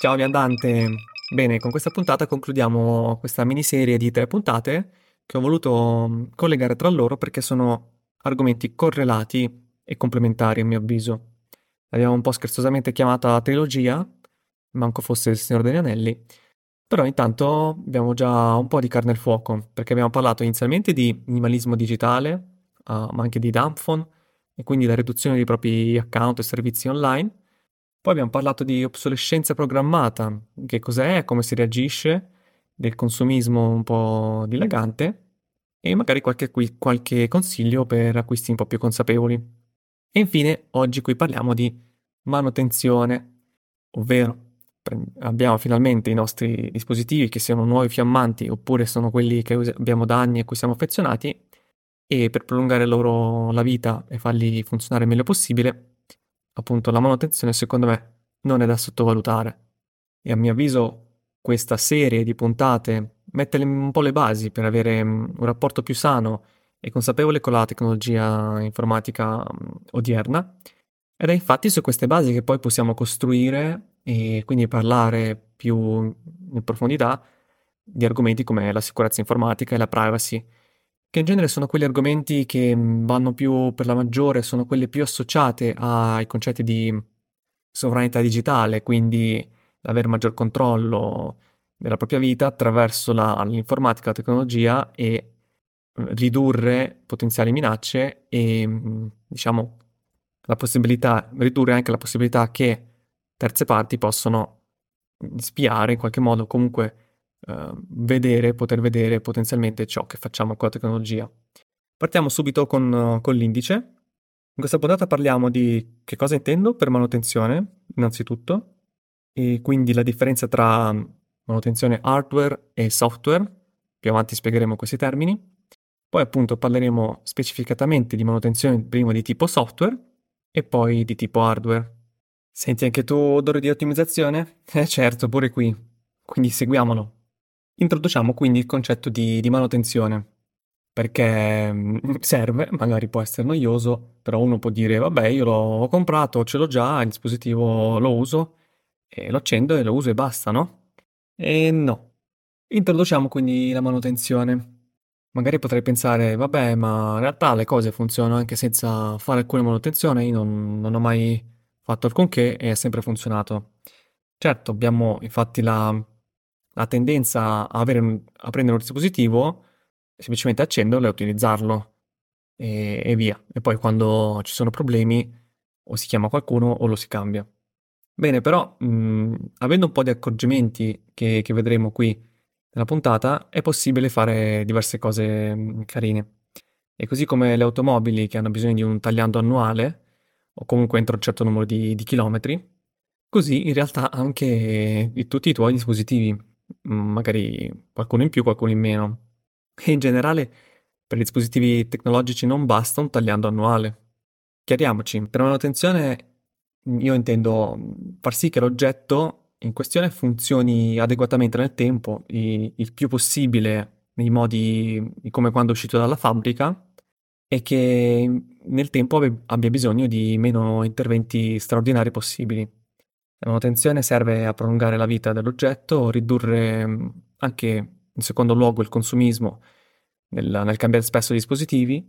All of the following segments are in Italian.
Ciao viandante! Bene, con questa puntata concludiamo questa miniserie di tre puntate che ho voluto mm, collegare tra loro perché sono argomenti correlati e complementari a mio avviso. L'abbiamo un po' scherzosamente chiamata trilogia, manco fosse il Signore degli Anelli, però intanto abbiamo già un po' di carne al fuoco perché abbiamo parlato inizialmente di minimalismo digitale, uh, ma anche di dumbphone e quindi la riduzione dei propri account e servizi online poi abbiamo parlato di obsolescenza programmata, che cos'è, come si reagisce, del consumismo un po' dilagante e magari qualche, qualche consiglio per acquisti un po' più consapevoli. E infine, oggi qui parliamo di manutenzione, ovvero abbiamo finalmente i nostri dispositivi che siano nuovi fiammanti oppure sono quelli che abbiamo da anni e cui siamo affezionati e per prolungare loro la vita e farli funzionare il meglio possibile appunto la manutenzione secondo me non è da sottovalutare. E a mio avviso questa serie di puntate mette un po' le basi per avere mm, un rapporto più sano e consapevole con la tecnologia informatica mm, odierna. Ed è infatti su queste basi che poi possiamo costruire e quindi parlare più in profondità di argomenti come la sicurezza informatica e la privacy, che in genere sono quegli argomenti che mm, vanno più per la maggiore, sono quelle più associate ai concetti di sovranità digitale, quindi avere maggior controllo della propria vita attraverso la, l'informatica, la tecnologia e mm, ridurre potenziali minacce e diciamo la possibilità, ridurre anche la possibilità che terze parti possono spiare in qualche modo comunque uh, vedere, poter vedere potenzialmente ciò che facciamo con la tecnologia. Partiamo subito con, con l'indice. In questa puntata parliamo di che cosa intendo per manutenzione, innanzitutto, e quindi la differenza tra manutenzione hardware e software. Più avanti spiegheremo questi termini. Poi appunto parleremo specificatamente di manutenzione prima di tipo software e poi di tipo hardware. Senti anche tu odore di ottimizzazione? Eh certo, pure qui. Quindi seguiamolo. Introduciamo quindi il concetto di, di manutenzione, perché mm, serve, magari può essere noioso, però uno può dire, vabbè, io l'ho comprato, ce l'ho già, il dispositivo lo uso, e lo accendo e lo uso e basta, no? E no. Introduciamo quindi la manutenzione. Magari potrei pensare, vabbè, ma in realtà le cose funzionano anche senza fare alcuna manutenzione, io non, non ho mai fatto alcunché e è sempre funzionato. Certo, abbiamo infatti la la tendenza a, un, a prendere un dispositivo, semplicemente accenderlo e utilizzarlo e, e, via. E poi quando ci sono problemi o si chiama qualcuno o lo si cambia. Bene, però mh, avendo un po' di accorgimenti che, che, vedremo qui nella puntata, è possibile fare diverse cose mh, carine. E così come le automobili che hanno bisogno di un tagliando annuale, o comunque entro un certo numero di, di chilometri, così in realtà anche tutti i tuoi dispositivi magari qualcuno in più, qualcuno in meno. E in generale per dispositivi tecnologici non basta un tagliando annuale. Chiariamoci, per manutenzione io intendo far sì che l'oggetto in questione funzioni adeguatamente nel tempo, il, il più possibile nei modi come quando è uscito dalla fabbrica e che nel tempo abbia bisogno di meno interventi straordinari possibili. La manutenzione serve a prolungare la vita dell'oggetto, ridurre mm, anche in secondo luogo il consumismo nel, nel cambiare spesso i dispositivi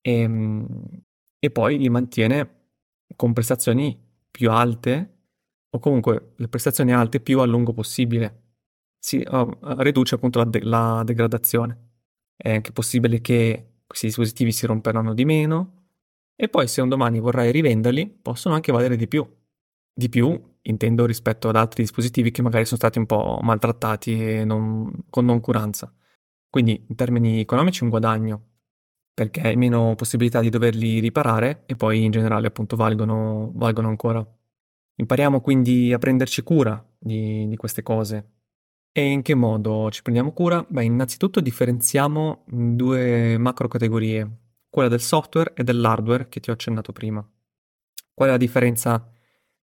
e, mm, e, poi li mantiene con prestazioni più alte o comunque le prestazioni alte più a lungo possibile. Si uh, riduce appunto la, de- la degradazione. È anche possibile che questi dispositivi si romperanno di meno e poi se un domani vorrai rivenderli possono anche valere di più. Di più intendo rispetto ad altri dispositivi che magari sono stati un po' maltrattati non, con noncuranza. Quindi in termini economici un guadagno, perché hai meno possibilità di doverli riparare e poi in generale appunto valgono, valgono ancora. Impariamo quindi a prenderci cura di, di queste cose. E in che modo ci prendiamo cura? Beh, innanzitutto differenziamo due macro categorie, quella del software e dell'hardware che ti ho accennato prima. Qual è la differenza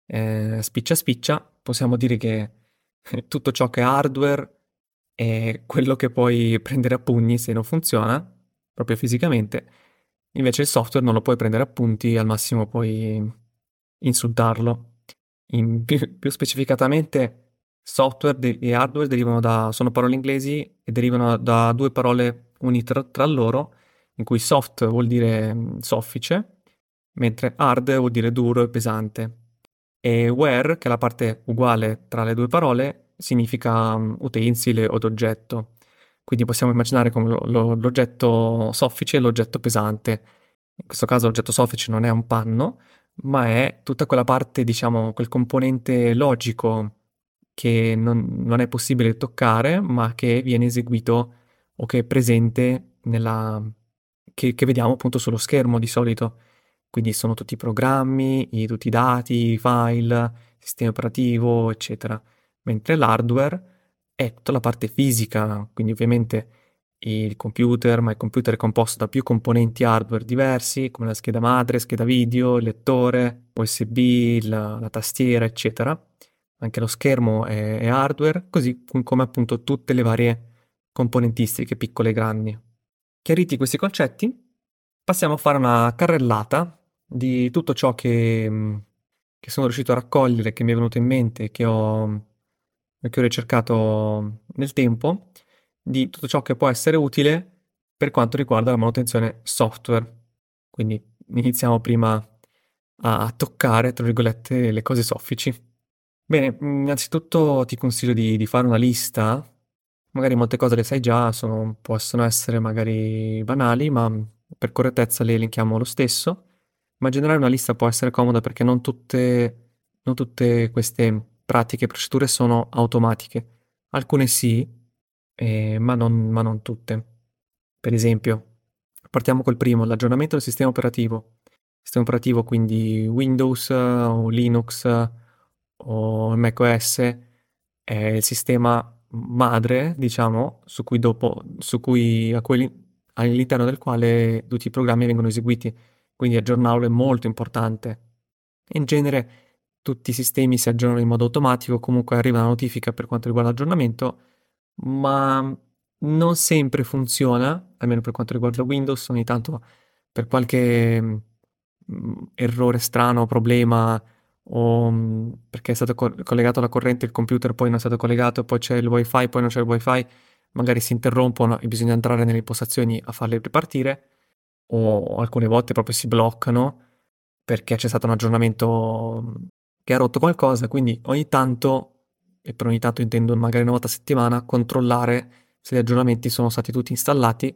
eh, spiccia spiccia, possiamo dire che tutto ciò che è hardware è quello che puoi prendere a pugni se non funziona, proprio fisicamente, invece il software non lo puoi prendere a punti, al massimo puoi insultarlo. In, più, più specificatamente Software e hardware derivano da, sono parole inglesi e derivano da due parole unite tra, tra loro, in cui soft vuol dire mm, soffice, mentre hard vuol dire duro e pesante. E where, che è la parte uguale tra le due parole, significa um, utensile o oggetto. Quindi possiamo immaginare come lo, lo, l'oggetto soffice e l'oggetto pesante. In questo caso l'oggetto soffice non è un panno, ma è tutta quella parte, diciamo, quel componente logico che non, non è possibile toccare, ma che viene eseguito o che è presente nella... che, che vediamo appunto sullo schermo di solito. Quindi sono tutti i programmi, i, tutti i dati, i file, sistema operativo, eccetera. Mentre l'hardware è tutta la parte fisica, quindi ovviamente il computer, ma il computer è composto da più componenti hardware diversi, come la scheda madre, scheda video, il lettore, USB, la, la tastiera, eccetera. Anche lo schermo è, è hardware, così come appunto tutte le varie componentistiche, piccole e grandi. Chiariti questi concetti, passiamo a fare una carrellata di tutto ciò che, che sono riuscito a raccogliere, che mi è venuto in mente, che ho, che ho ricercato nel tempo di tutto ciò che può essere utile per quanto riguarda la manutenzione software. Quindi iniziamo prima a toccare, tra virgolette, le cose soffici. Bene, innanzitutto ti consiglio di, di fare una lista. Magari molte cose le sai già, sono, possono essere magari banali, ma per correttezza le elenchiamo lo stesso. Ma in generale una lista può essere comoda perché non tutte, non tutte queste pratiche e procedure sono automatiche. Alcune sì, eh, ma, non, ma non tutte. Per esempio, partiamo col primo, l'aggiornamento del sistema operativo. Sistema operativo quindi Windows o Linux o macOS è il sistema madre, diciamo, su cui dopo, su cui, all'interno del quale tutti i programmi vengono eseguiti. Quindi aggiornarlo è molto importante. In genere tutti i sistemi si aggiornano in modo automatico, comunque arriva una notifica per quanto riguarda l'aggiornamento ma non sempre funziona, almeno per quanto riguarda Windows, ogni tanto per qualche mm, errore strano, problema o mm, perché è stato co- collegato alla corrente il computer poi non è stato collegato, poi c'è il wifi, poi non c'è il wifi, magari si interrompono e bisogna entrare nelle impostazioni a farle ripartire o alcune volte proprio si bloccano perché c'è stato un aggiornamento mm, che ha rotto qualcosa, quindi ogni tanto e per ogni tanto intendo magari una volta a settimana, controllare se gli aggiornamenti sono stati tutti installati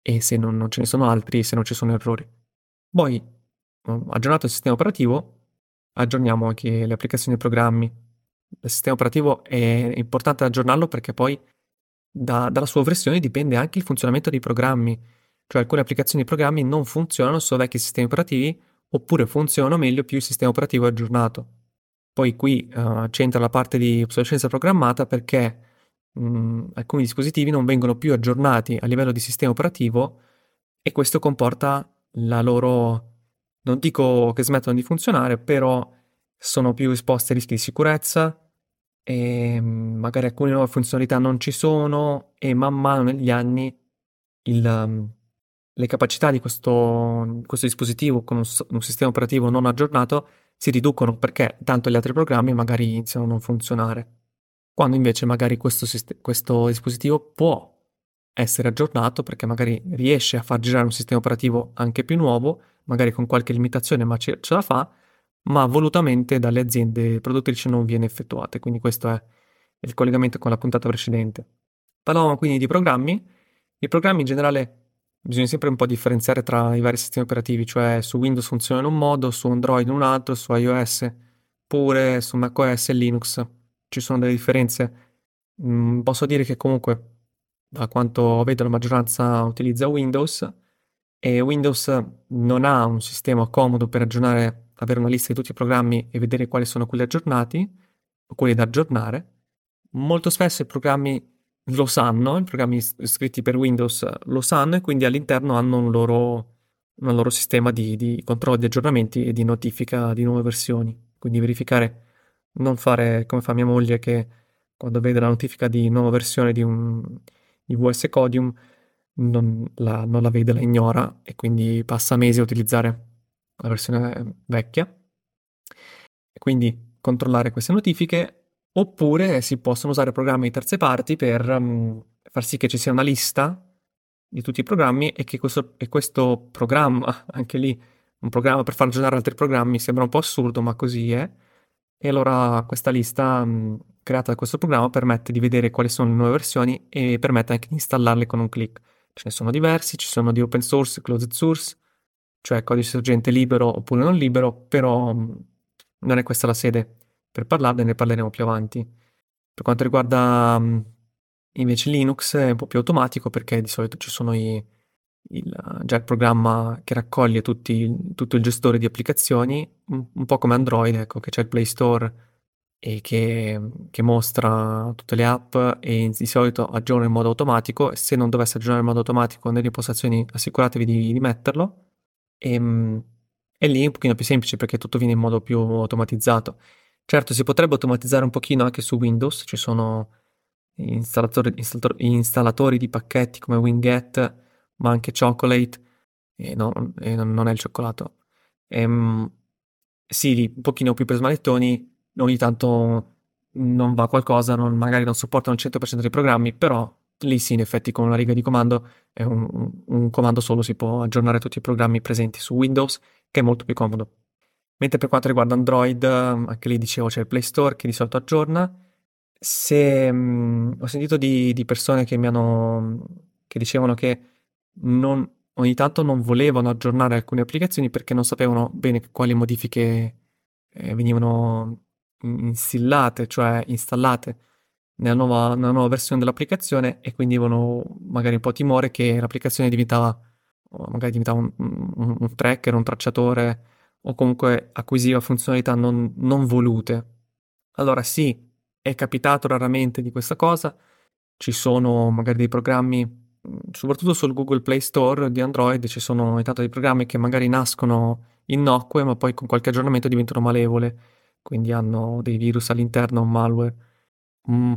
e se non, non ce ne sono altri, se non ci sono errori. Poi, aggiornato il sistema operativo, aggiorniamo anche le applicazioni e i programmi. Il sistema operativo è importante aggiornarlo perché poi da, dalla sua versione dipende anche il funzionamento dei programmi. Cioè alcune applicazioni e programmi non funzionano su vecchi sistemi operativi oppure funzionano meglio più il sistema operativo aggiornato. Poi qui uh, c'entra la parte di obsolescenza programmata perché mh, alcuni dispositivi non vengono più aggiornati a livello di sistema operativo e questo comporta la loro, non dico che smettono di funzionare, però sono più esposti a rischi di sicurezza e magari alcune nuove funzionalità non ci sono e man mano negli anni il, um, le capacità di questo, questo dispositivo con un, un sistema operativo non aggiornato si riducono perché tanto gli altri programmi magari iniziano a non funzionare. Quando invece magari questo, questo dispositivo può essere aggiornato perché magari riesce a far girare un sistema operativo anche più nuovo, magari con qualche limitazione ma ce, ce la fa, ma volutamente dalle aziende produttrici non viene effettuata. Quindi questo è il collegamento con la puntata precedente. Parlavamo quindi di programmi. I programmi in generale bisogna sempre un po' differenziare tra i vari sistemi operativi, cioè su Windows funziona in un modo, su Android in un altro, su iOS pure, su macOS e Linux ci sono delle differenze. Mm, posso dire che comunque, da quanto vedo, la maggioranza utilizza Windows e Windows non ha un sistema comodo per aggiornare, avere una lista di tutti i programmi e vedere quali sono quelli aggiornati o quelli da aggiornare. Molto spesso i programmi lo sanno, i programmi scritti per Windows lo sanno e quindi all'interno hanno un loro, un loro sistema di, di, controllo di aggiornamenti e di notifica di nuove versioni. Quindi verificare, non fare come fa mia moglie che quando vede la notifica di nuova versione di un di VS Codium non la, non la vede, la ignora e quindi passa mesi a utilizzare la versione vecchia. E quindi controllare queste notifiche Oppure si possono usare programmi di terze parti per um, far sì che ci sia una lista di tutti i programmi e che questo, e questo programma, anche lì un programma per far aggiornare altri programmi, sembra un po' assurdo, ma così è. E allora questa lista um, creata da questo programma permette di vedere quali sono le nuove versioni e permette anche di installarle con un clic. Ce ne sono diversi, ci sono di open source, closed source, cioè codice sorgente libero oppure non libero, però um, non è questa la sede per parlarne, ne parleremo più avanti. Per quanto riguarda um, invece Linux è un po' più automatico perché di solito ci sono i, il, già il programma che raccoglie tutti, tutto il gestore di applicazioni, un, un, po' come Android, ecco, che c'è il Play Store e che, che mostra tutte le app e di solito aggiorna in modo automatico se non dovesse aggiornare in modo automatico nelle impostazioni assicuratevi di, di metterlo e, ehm, e lì è un pochino più semplice perché tutto viene in modo più automatizzato. Certo, si potrebbe automatizzare un pochino anche su Windows, ci sono installatori, installatori, installatori di pacchetti come Winget, ma anche Chocolate, e, no, e non è il cioccolato. Ehm, sì, un pochino più per smanettoni, ogni tanto non va qualcosa, non, magari non supportano il 100% dei programmi, però lì sì, in effetti con una riga di comando è un, un comando solo si può aggiornare tutti i programmi presenti su Windows, che è molto più comodo. Mentre per quanto riguarda Android, anche lì dicevo c'è il Play Store che di solito aggiorna. Se mh, mm, ho sentito di, di, persone che mi hanno che dicevano che non, ogni tanto non volevano aggiornare alcune applicazioni perché non sapevano bene quali modifiche eh, venivano instillate, cioè installate nella nuova, nella nuova, versione dell'applicazione e quindi avevano magari un po' timore che l'applicazione diventava, magari diventava un, un, un tracker, un tracciatore o comunque acquisiva funzionalità non, non volute. Allora sì, è capitato raramente di questa cosa, ci sono magari dei programmi soprattutto sul Google Play Store di Android ci sono ogni tanto dei programmi che magari nascono innocue ma poi con qualche aggiornamento diventano malevole, quindi hanno dei virus all'interno, un malware. Mm,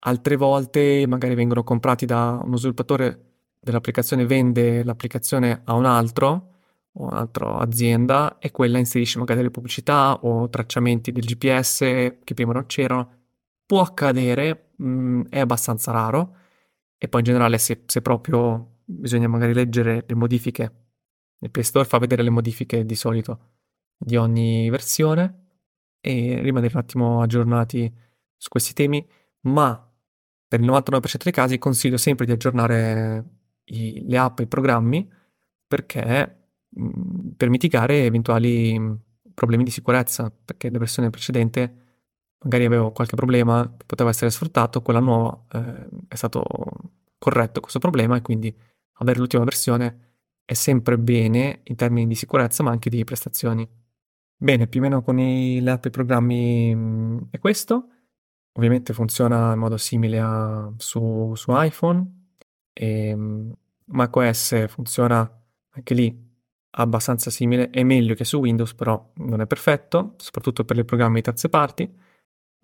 altre volte magari vengono comprati da uno sviluppatore dell'applicazione, vende l'applicazione a un altro o un'altra azienda e quella inserisce magari delle pubblicità o tracciamenti del GPS che prima non c'erano. Può accadere, mh, mm, è abbastanza raro e poi in generale se, se proprio bisogna magari leggere le modifiche, il Play Store fa vedere le modifiche di solito di ogni versione e rimanere un attimo aggiornati su questi temi, ma per il 99% dei casi consiglio sempre di aggiornare i, le app e i programmi perché per mitigare eventuali problemi di sicurezza, perché la versione precedente magari avevo qualche problema, poteva essere sfruttato, quella nuova eh, è stato corretto questo problema e quindi avere l'ultima versione è sempre bene in termini di sicurezza ma anche di prestazioni. Bene, più o meno con i, app e i programmi mm, è questo. Ovviamente funziona in modo simile a, su, su iPhone e um, macOS funziona anche lì abbastanza simile, è meglio che su Windows, però non è perfetto, soprattutto per i programmi di terze parti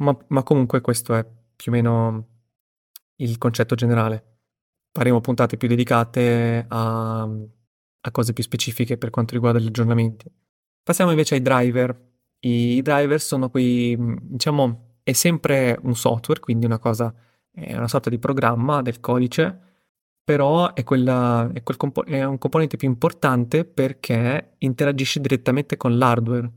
ma, ma comunque questo è più o meno il concetto generale. Faremo puntate più dedicate a, a cose più specifiche per quanto riguarda gli aggiornamenti. Passiamo invece ai driver. I driver sono quei, diciamo, è sempre un software, quindi una cosa, è una sorta di programma del codice, però è, quella, è, compo- è un componente più importante perché interagisce direttamente con l'hardware.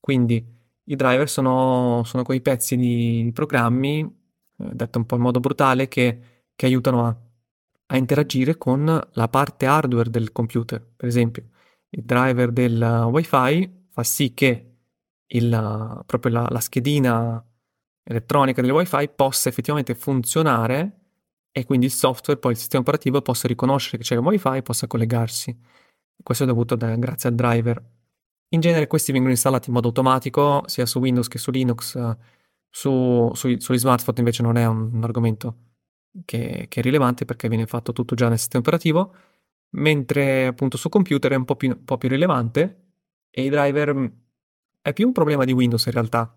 Quindi i driver sono, sono quei pezzi di, programmi, eh, detto un po' in modo brutale, che, che aiutano a, a, interagire con la parte hardware del computer. Per esempio, il driver del WiFi fa sì che il, proprio la, la schedina elettronica del WiFi possa effettivamente funzionare e quindi il software, poi il sistema operativo possa riconoscere che c'è il WiFi e possa collegarsi. Questo è dovuto da, grazie al driver. In genere questi vengono installati in modo automatico sia su Windows che su Linux. Su, su, sugli smartphone invece non è un, un argomento che, che, è rilevante perché viene fatto tutto già nel sistema operativo, mentre appunto su computer è un po' più, un po più rilevante e i driver mm, è più un problema di Windows in realtà,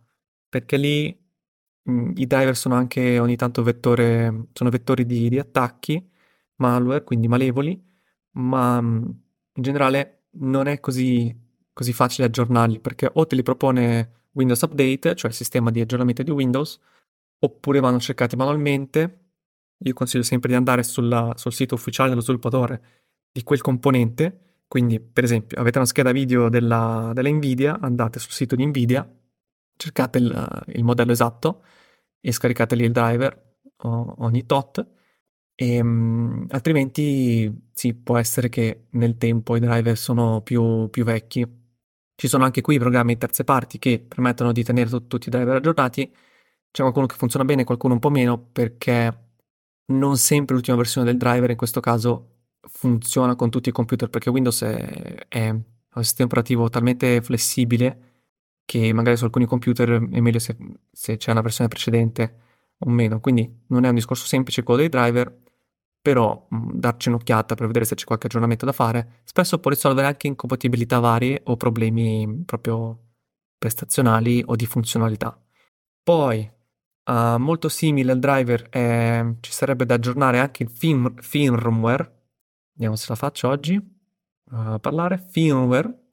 perché lì i driver sono anche ogni tanto vettore, sono vettori di, di attacchi, malware, quindi malevoli, ma in generale non è così così facile aggiornarli perché o te li propone Windows Update, cioè il sistema di aggiornamento di Windows, oppure vanno cercati manualmente. Io consiglio sempre di andare sulla, sul sito ufficiale dello sviluppatore di quel componente. Quindi, per esempio, avete una scheda video della, della Nvidia, andate sul sito di Nvidia, cercate il, il modello esatto e lì il driver ogni tot. E, um, altrimenti sì, può essere che nel tempo i driver sono più, più vecchi. Ci sono anche qui programmi di terze parti che permettono di tenere t- tutti i driver aggiornati. C'è qualcuno che funziona bene, qualcuno un po' meno, perché non sempre l'ultima versione del driver in questo caso funziona con tutti i computer, perché Windows è, è un sistema operativo talmente flessibile che magari su alcuni computer è meglio se, se c'è una versione precedente o meno. Quindi non è un discorso semplice quello dei driver, però mh, darci un'occhiata per vedere se c'è qualche aggiornamento da fare, spesso può risolvere anche incompatibilità varie o problemi proprio prestazionali o di funzionalità. Poi, uh, molto simile al driver, eh, ci sarebbe da aggiornare anche il firm- firmware. Vediamo se la faccio oggi. Uh, parlare firmware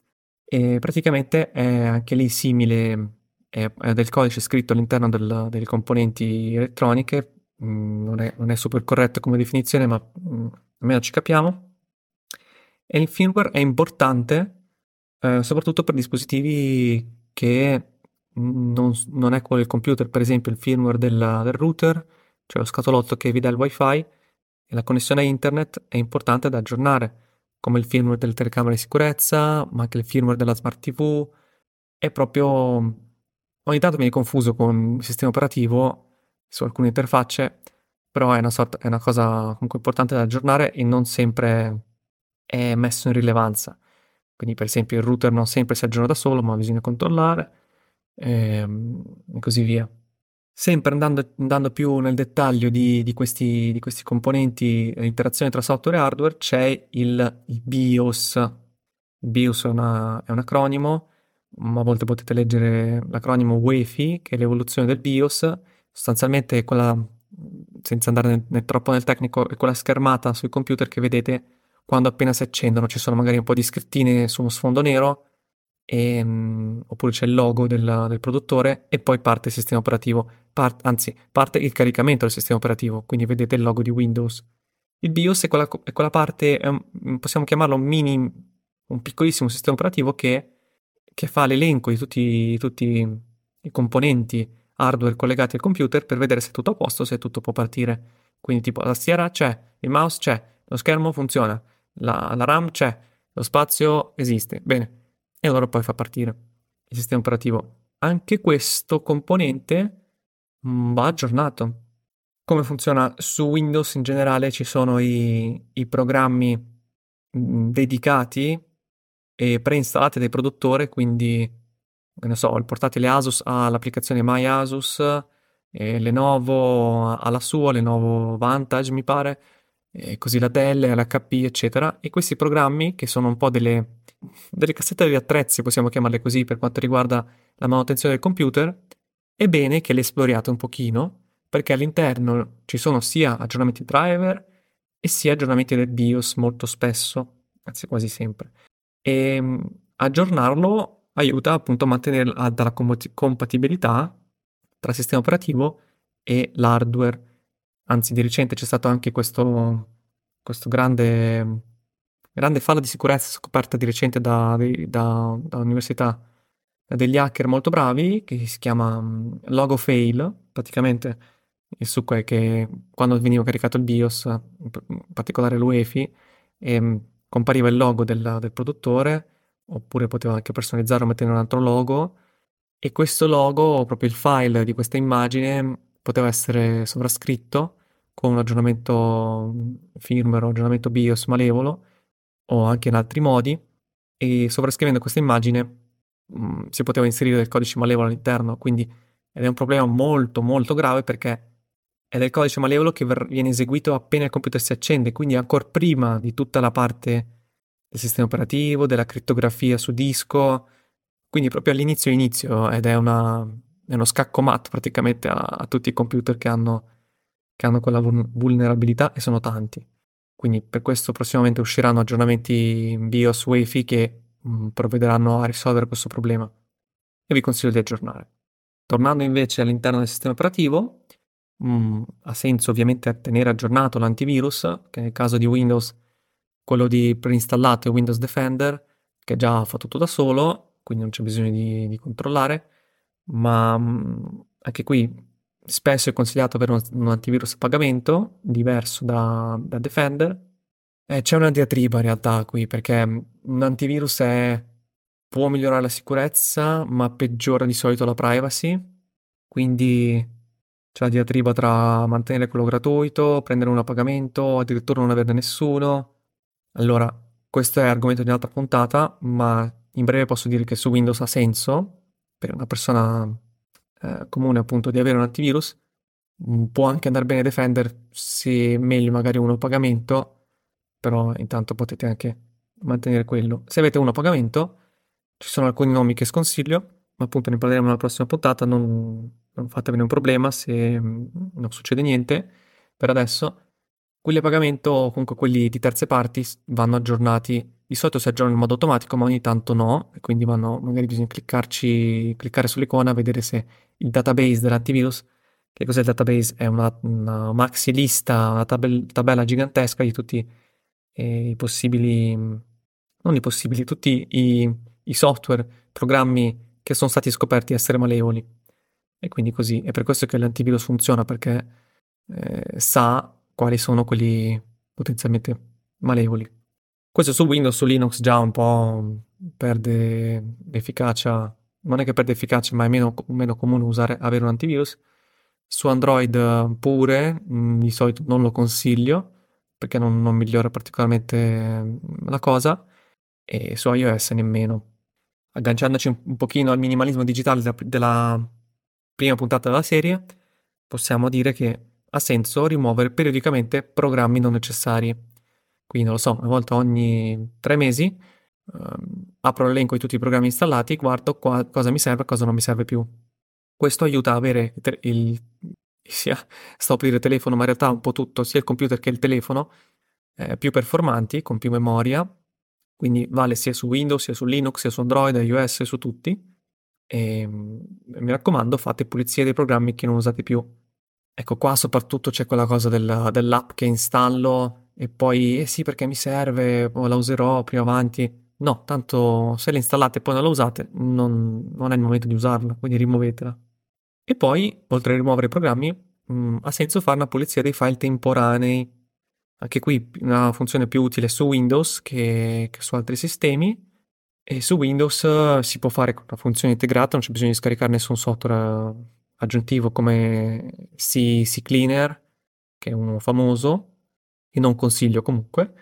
e praticamente è anche lì simile, è, è del codice scritto all'interno del, delle componenti elettroniche, mm, non, è, non, è, super corretto come definizione, ma mm, almeno ci capiamo. E il firmware è importante eh, soprattutto per dispositivi che non, non, è quello del computer, per esempio il firmware del, del router, cioè lo scatolotto che vi dà il wifi, e la connessione a internet è importante da aggiornare come il firmware delle telecamere di sicurezza, ma anche il firmware della smart TV. È proprio... Ogni tanto viene confuso con il sistema operativo su alcune interfacce, però è una, sorta, è una cosa comunque importante da aggiornare e non sempre è messo in rilevanza. Quindi per esempio il router non sempre si aggiorna da solo, ma bisogna controllare ehm, e così via. Sempre andando, andando, più nel dettaglio di, di, questi, di, questi, componenti, l'interazione tra software e hardware, c'è il, il BIOS. Il BIOS è, una, è, un acronimo, ma a volte potete leggere l'acronimo UEFI, che è l'evoluzione del BIOS. Sostanzialmente quella, senza andare nel, nel, troppo nel tecnico, è quella schermata sui computer che vedete quando appena si accendono. Ci sono magari un po' di scrittine su uno sfondo nero, e, um, oppure c'è il logo del, del, produttore e poi parte il sistema operativo, part, anzi parte il caricamento del sistema operativo, quindi vedete il logo di Windows. Il BIOS è quella, è quella parte, è un, possiamo chiamarlo un mini, un piccolissimo sistema operativo che, che fa l'elenco di tutti, tutti, i componenti hardware collegati al computer per vedere se è tutto a posto, se tutto può partire. Quindi tipo la tastiera c'è, il mouse c'è, lo schermo funziona, la, la RAM c'è, lo spazio esiste. Bene, e allora poi fa partire il sistema operativo. Anche questo componente mm, va aggiornato. Come funziona su Windows in generale ci sono i, i programmi mm, dedicati e preinstallati dai produttori, quindi ne so, il portatile Asus ha l'applicazione My Asus, Lenovo ha la sua, Lenovo Vantage mi pare, e così la Dell, l'HP eccetera, e questi programmi che sono un po' delle delle cassette di attrezzi, possiamo chiamarle così, per quanto riguarda la manutenzione del computer, è bene che le esploriate un pochino, perché all'interno ci sono sia aggiornamenti driver e sia aggiornamenti del BIOS molto spesso, anzi quasi sempre. E mm, aggiornarlo aiuta appunto a mantenere la compatibilità tra sistema operativo e l'hardware. Anzi, di recente c'è stato anche questo, questo grande grande falla di sicurezza scoperta di recente da, da, da università degli hacker molto bravi che si chiama um, Logo Fail. Praticamente il succo è che quando veniva caricato il BIOS, in particolare l'UEFI, ehm, compariva il logo del, del, produttore, oppure poteva anche personalizzare o mettere un altro logo, e questo logo, proprio il file di questa immagine, poteva essere sovrascritto con un aggiornamento firmware o aggiornamento BIOS malevolo o anche in altri modi e sovrascrivendo questa immagine mh, mm, si poteva inserire del codice malevolo all'interno, quindi ed è un problema molto molto grave perché è del codice malevolo che viene eseguito appena il computer si accende, quindi ancora prima di tutta la parte del sistema operativo, della crittografia su disco, quindi proprio all'inizio inizio ed è, una, è uno scacco matto praticamente a, a tutti i computer che hanno, che hanno quella vulnerabilità e sono tanti. Quindi per questo prossimamente usciranno aggiornamenti BIOS Wi-Fi che mh, mm, provvederanno a risolvere questo problema e vi consiglio di aggiornare. Tornando invece all'interno del sistema operativo, Mm, ha senso ovviamente tenere aggiornato l'antivirus, che nel caso di Windows quello di preinstallato è Windows Defender, che già fa tutto da solo, quindi non c'è bisogno di, di controllare, ma mm, anche qui spesso è consigliato avere un, antivirus a pagamento diverso da, da Defender. Eh, c'è una diatriba in realtà qui, perché mm, un antivirus è, può migliorare la sicurezza, ma peggiora di solito la privacy, quindi c'è la diatriba tra mantenere quello gratuito, prendere uno a pagamento, addirittura non averne nessuno. Allora, questo è argomento di un'altra puntata, ma in breve posso dire che su Windows ha senso per una persona eh, comune appunto di avere un antivirus. Mm, può anche andare bene Defender se meglio magari uno a pagamento, però intanto potete anche mantenere quello. Se avete uno a pagamento, ci sono alcuni nomi che sconsiglio, ma appunto ne parleremo nella prossima puntata, non, non fatevene un problema se mm, non succede niente per adesso. Quelli a pagamento, comunque quelli di terze parti, vanno aggiornati. Di solito si aggiornano in modo automatico, ma ogni tanto no, e quindi vanno, magari bisogna cliccarci, cliccare sull'icona, vedere se il database dell'antivirus, che cos'è il database? È una, una maxi lista, una tabella, tabella gigantesca di tutti eh, i possibili, non i possibili, tutti i, i software, programmi che sono stati scoperti essere malevoli. E quindi così, è per questo che l'antivirus funziona, perché eh, sa quali sono quelli potenzialmente malevoli. Questo su Windows, su Linux già un po' perde efficacia, non è che perde efficacia, ma è meno, meno comune usare, avere un antivirus. Su Android pure, mh, mm, di solito non lo consiglio, perché non, non migliora particolarmente mm, la cosa, e su iOS nemmeno. Agganciandoci un, un pochino al minimalismo digitale della, della prima puntata della serie, possiamo dire che ha senso rimuovere periodicamente programmi non necessari. Quindi, non lo so, una volta ogni tre mesi ehm, apro l'elenco di tutti i programmi installati, guardo qua, cosa mi serve e cosa non mi serve più. Questo aiuta a avere il, il sia, sto per dire telefono, ma in realtà un po' tutto, sia il computer che il telefono, eh, più performanti, con più memoria, quindi vale sia su Windows, sia su Linux, sia su Android, iOS, su tutti. E ehm, mi raccomando, fate pulizia dei programmi che non usate più. Ecco, qua soprattutto c'è quella cosa del, dell'app che installo e poi, eh sì, perché mi serve, o la userò più avanti. No, tanto se la installate e poi non la usate, non, non, è il momento di usarla, quindi rimuovetela. E poi, oltre a rimuovere i programmi, mh, mm, ha senso fare una pulizia dei file temporanei. Anche qui una funzione più utile su Windows che, che su altri sistemi e su Windows eh, si può fare con una funzione integrata, non c'è bisogno di scaricare nessun software aggiuntivo come CCleaner, che è uno famoso, e non consiglio comunque.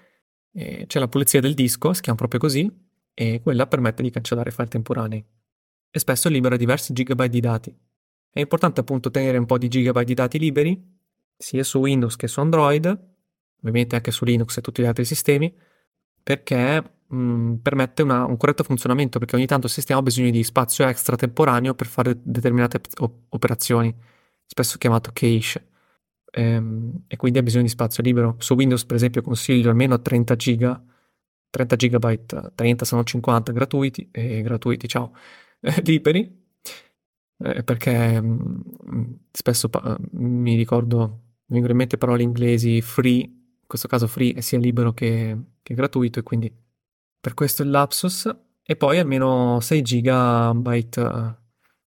E c'è la pulizia del disco, si chiama proprio così, e quella permette di cancellare file temporanei. E spesso libera diversi gigabyte di dati. È importante appunto tenere un po' di gigabyte di dati liberi, sia su Windows che su Android, ovviamente anche su Linux e tutti gli altri sistemi, perché mh, mm, permette una, un corretto funzionamento perché ogni tanto il sistema ha bisogno di spazio extra temporaneo per fare determinate op- operazioni, spesso chiamato cache, ehm, e quindi ha bisogno di spazio libero. Su Windows, per esempio, consiglio almeno 30 giga, 30 gigabyte, 30 sono 50 gratuiti, e gratuiti, ciao, liberi, eh, perché mh, mm, spesso pa- mi ricordo, mi vengono in mente parole inglesi free, in questo caso free sia libero che, che gratuito, e quindi per questo il lapsus. E poi almeno 6 GB uh,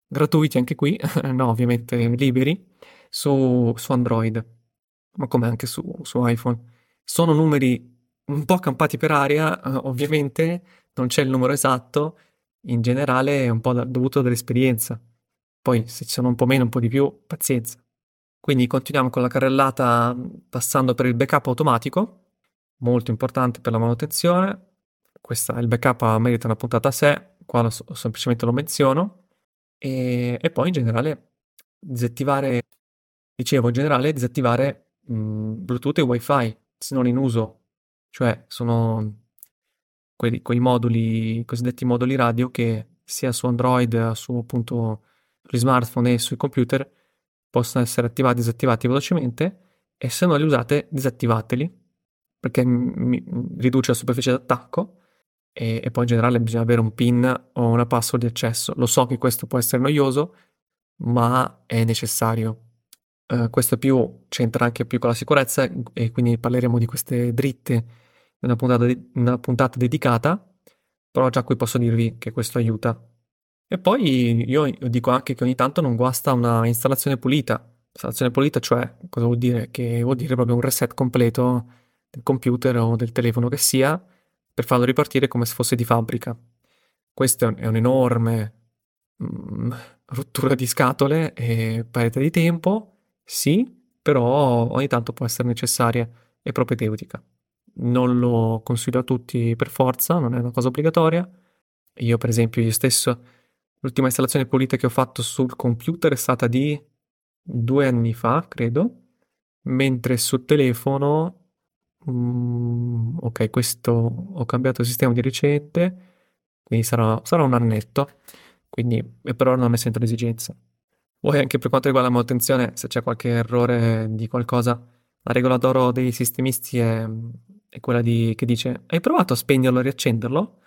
gratuiti anche qui, no ovviamente liberi, su, su Android, ma come anche su, su, iPhone. Sono numeri un po' campati per aria, uh, ovviamente non c'è il numero esatto, in generale è un po' da, dovuto dall'esperienza. Poi se ci sono un po' meno, un po' di più, pazienza. Quindi continuiamo con la carrellata passando per il backup automatico, molto importante per la manutenzione questa, il backup merita una puntata a sé, qua lo, semplicemente lo menziono, e, e, poi in generale disattivare, dicevo in generale disattivare mh, Bluetooth e WiFi se non in uso, cioè sono quelli, quei moduli, cosiddetti moduli radio che sia su Android, su appunto gli smartphone e sui computer possono essere attivati e disattivati velocemente e se non li usate disattivateli perché mi, riduce la superficie d'attacco e, e poi in generale bisogna avere un PIN o una password di accesso. Lo so che questo può essere noioso, ma è necessario. Uh, questo più c'entra anche più con la sicurezza e quindi parleremo di queste dritte in una puntata, de- una puntata dedicata, però già qui posso dirvi che questo aiuta. E poi io dico anche che ogni tanto non guasta una installazione pulita. Installazione pulita, cioè, cosa vuol dire? Che vuol dire proprio un reset completo del computer o del telefono che sia per farlo ripartire come se fosse di fabbrica. Questo è un enorme mm, rottura di scatole e perdita di tempo, sì, però ogni tanto può essere necessaria e propedeutica. Non lo consiglio a tutti per forza, non è una cosa obbligatoria. Io, per esempio, io stesso, l'ultima installazione pulita che ho fatto sul computer è stata di due anni fa, credo, mentre sul telefono Mm, ok, questo ho cambiato sistema di recente, quindi sarà, sarà un annetto, quindi per ora non ne sento l'esigenza. Poi anche per quanto riguarda la manutenzione, se c'è qualche errore di qualcosa, la regola d'oro dei sistemisti è, è quella di, che dice hai provato a spegnerlo e riaccenderlo?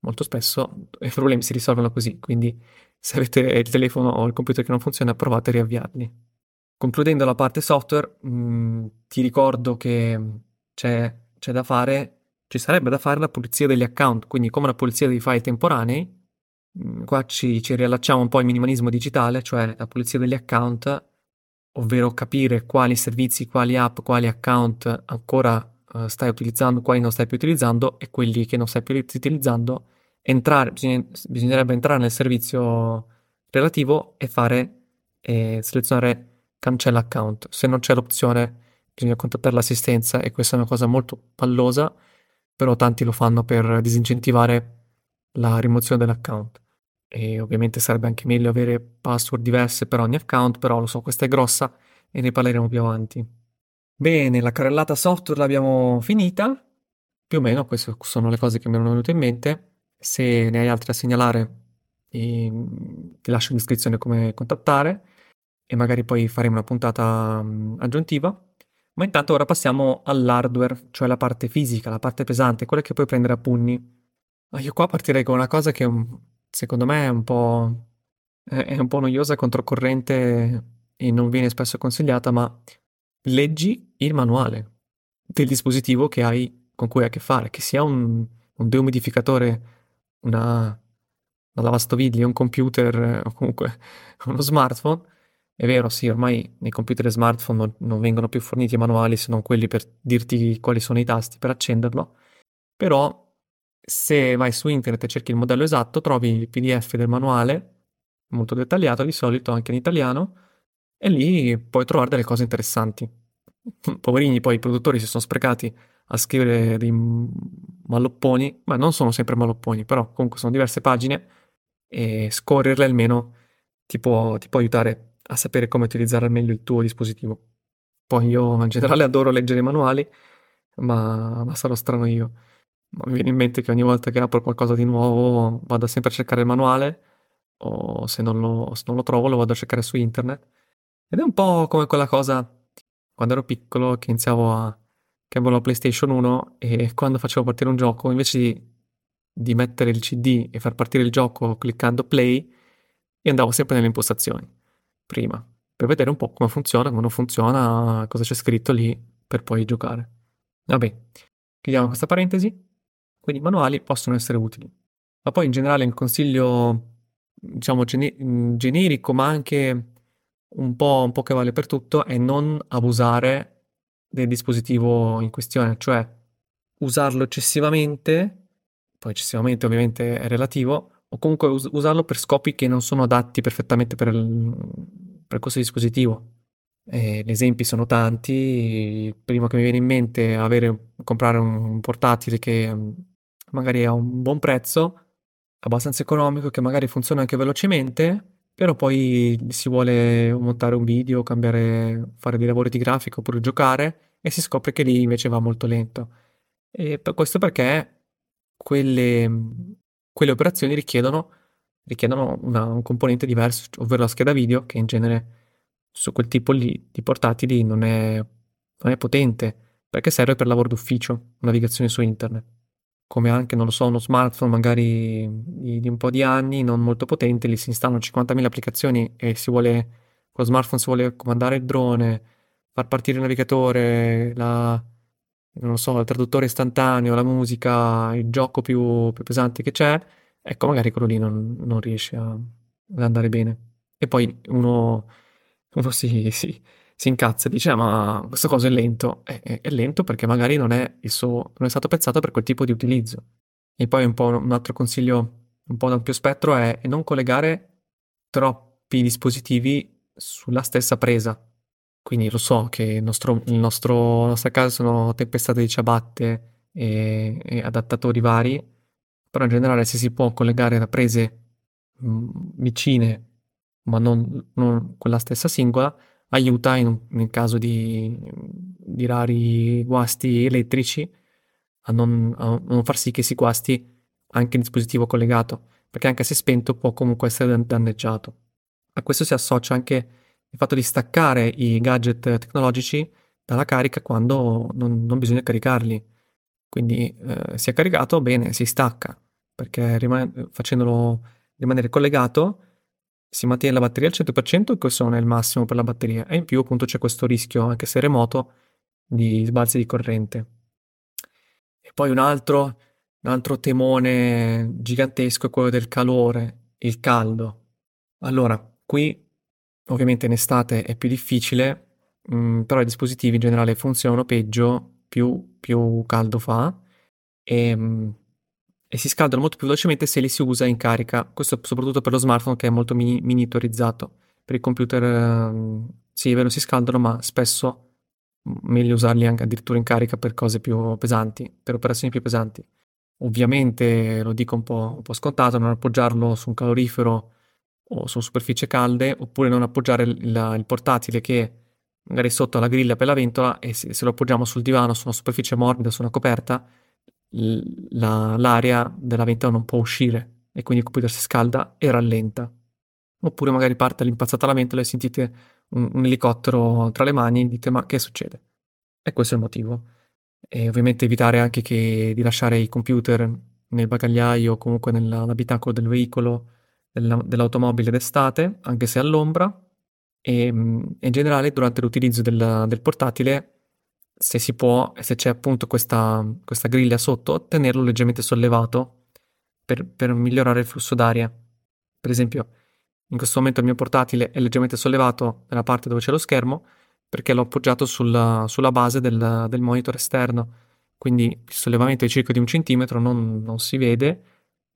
Molto spesso i problemi si risolvono così, quindi se avete il telefono o il computer che non funziona, provate a riavviarli. Concludendo la parte software, mh, mm, ti ricordo che c'è, c'è da fare, ci sarebbe da fare la pulizia degli account, quindi come la pulizia dei file temporanei, mm, qua ci, ci riallacciamo un po' al minimalismo digitale, cioè la pulizia degli account, ovvero capire quali servizi, quali app, quali account ancora uh, stai utilizzando, quali non stai più utilizzando e quelli che non stai più utilizzando, entrare, bisogna, bisognerebbe entrare nel servizio relativo e fare, e selezionare cancella account. Se non c'è l'opzione bisogna contattare l'assistenza e questa è una cosa molto pallosa, però tanti lo fanno per disincentivare la rimozione dell'account. E ovviamente sarebbe anche meglio avere password diverse per ogni account, però lo so, questa è grossa e ne parleremo più avanti. Bene, la carrellata software l'abbiamo finita. Più o meno queste sono le cose che mi erano venute in mente. Se ne hai altre da segnalare, ti lascio in descrizione come contattare e magari poi faremo una puntata aggiuntiva. Ma intanto ora passiamo all'hardware, cioè la parte fisica, la parte pesante, quella che puoi prendere a pugni. Io qua partirei con una cosa che secondo me è un po', è un po' noiosa, controcorrente e non viene spesso consigliata, ma leggi il manuale del dispositivo che hai, con cui hai a che fare, che sia un, un deumidificatore, una, una lavastoviglie, un computer o comunque uno smartphone, è vero, sì, ormai nei computer e smartphone non, non vengono più forniti i manuali se non quelli per dirti quali sono i tasti per accenderlo, però se vai su internet e cerchi il modello esatto trovi il PDF del manuale, molto dettagliato di solito anche in italiano, e lì puoi trovare delle cose interessanti. Poverini poi i produttori si sono sprecati a scrivere dei mallopponi, ma non sono sempre mallopponi, però comunque sono diverse pagine e scorrerle almeno ti può, ti può aiutare a sapere come utilizzare al meglio il tuo dispositivo. Poi io in generale adoro leggere i manuali, ma, ma sarò strano io. Ma mi viene in mente che ogni volta che apro qualcosa di nuovo vado sempre a cercare il manuale, o se non lo, se non lo trovo lo vado a cercare su internet. Ed è un po' come quella cosa quando ero piccolo che iniziavo a... che avevo la PlayStation 1 e quando facevo partire un gioco, invece di, di mettere il CD e far partire il gioco cliccando play, io andavo sempre nelle impostazioni prima, per vedere un po' come funziona, come non funziona, cosa c'è scritto lì per poi giocare. Vabbè, chiudiamo questa parentesi. Quindi i manuali possono essere utili. Ma poi in generale il consiglio, diciamo, gene- generico, ma anche un po', un po' che vale per tutto, è non abusare del dispositivo in questione, cioè usarlo eccessivamente, poi eccessivamente ovviamente è relativo, o comunque us- usarlo per scopi che non sono adatti perfettamente per, il, per questo dispositivo. E gli esempi sono tanti, il primo che mi viene in mente avere, comprare un portatile che mm, magari ha un buon prezzo, abbastanza economico, che magari funziona anche velocemente, però poi si vuole montare un video, cambiare, fare dei lavori di grafica oppure giocare e si scopre che lì invece va molto lento. E per questo perché quelle, quelle operazioni richiedono, richiedono una, un componente diverso, ovvero la scheda video, che in genere su quel tipo lì di portatili non è, non è potente, perché serve per lavoro d'ufficio, navigazione su internet. Come anche, non lo so, uno smartphone magari di, di un po' di anni, non molto potente, lì si installano 50.000 applicazioni e si vuole con lo smartphone si vuole comandare il drone, far partire il navigatore, la, non so, il traduttore istantaneo, la musica, il gioco più, più pesante che c'è, ecco, magari quello lì non, non riesce a, ad andare bene. E poi uno, uno si, si, si incazza e dice, ah, ma questa cosa è lento. È, è, è lento perché magari non è, suo, non è stato pensato per quel tipo di utilizzo. E poi un un altro consiglio un po' da ampio spettro è non collegare troppi dispositivi sulla stessa presa. Quindi lo so che il nostro, il nostro, la nostra casa sono tempestate di ciabatte e, e, adattatori vari, però in generale se si può collegare da prese mh, mm, vicine, ma non, non quella stessa singola, aiuta in, nel caso di, di rari guasti elettrici a non, a non far sì che si guasti anche il dispositivo collegato, perché anche se spento può comunque essere danneggiato. A questo si associa anche il fatto di staccare i gadget tecnologici dalla carica quando non, non bisogna caricarli. Quindi eh, si è caricato, bene, si stacca, perché rimane, facendolo rimanere collegato si mantiene la batteria al 100% e questo non è il massimo per la batteria. E in più appunto c'è questo rischio, anche se remoto, di sbalzi di corrente. E poi un altro, un altro temone gigantesco è quello del calore, il caldo. Allora, qui ovviamente in estate è più difficile, mh, mm, però i dispositivi in generale funzionano peggio più, più caldo fa e, mh, mm, e, si scaldano molto più velocemente se li si usa in carica. Questo soprattutto per lo smartphone che è molto mini- minitorizzato. Per il computer mh, sì, è vero, si scaldano, ma spesso meglio usarli anche addirittura in carica per cose più pesanti, per operazioni più pesanti. Ovviamente, lo dico un po', un po scontato, non appoggiarlo su un calorifero o su superfici calde, oppure non appoggiare il, il portatile che magari sotto la griglia per la ventola e se, se, lo appoggiamo sul divano, su una superficie morbida, su una coperta, la, l'aria della ventola non può uscire e quindi il computer si scalda e rallenta. Oppure magari parte all'impazzata la ventola e sentite un, un elicottero tra le mani e dite ma che succede? E questo è il motivo. E ovviamente evitare anche che, di lasciare i computer nel bagagliaio o comunque nell'abitacolo del veicolo della, dell'automobile d'estate, anche se all'ombra, e in generale durante l'utilizzo del, del, portatile, se si può, se c'è appunto questa, questa, griglia sotto, tenerlo leggermente sollevato per, per migliorare il flusso d'aria. Per esempio, in questo momento il mio portatile è leggermente sollevato nella parte dove c'è lo schermo perché l'ho appoggiato sulla, sulla base del, del, monitor esterno. Quindi il sollevamento è circa di un centimetro, non, non, si vede,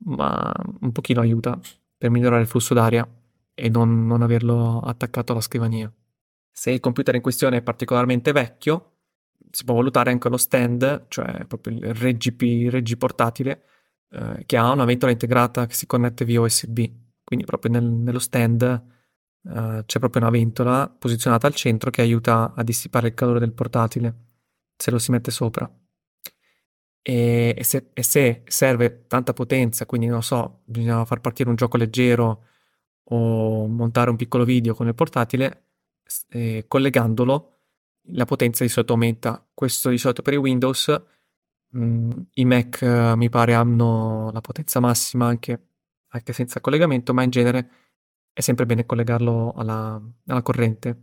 ma un pochino aiuta per migliorare il flusso d'aria e non, non averlo attaccato alla scrivania. Se il computer in questione è particolarmente vecchio, si può valutare anche lo stand, cioè proprio il reggi, reggi portatile, eh, che ha una ventola integrata che si connette via USB. Quindi proprio nel, nello stand uh, c'è proprio una ventola posizionata al centro che aiuta a dissipare il calore del portatile se lo si mette sopra. E, e, se, e se, serve tanta potenza, quindi non so, bisogna far partire un gioco leggero o montare un piccolo video con il portatile, eh, collegandolo la potenza di solito aumenta. Questo di solito per i Windows, mh, mm, i Mac uh, mi pare hanno la potenza massima anche anche senza collegamento, ma in genere è sempre bene collegarlo alla, alla corrente.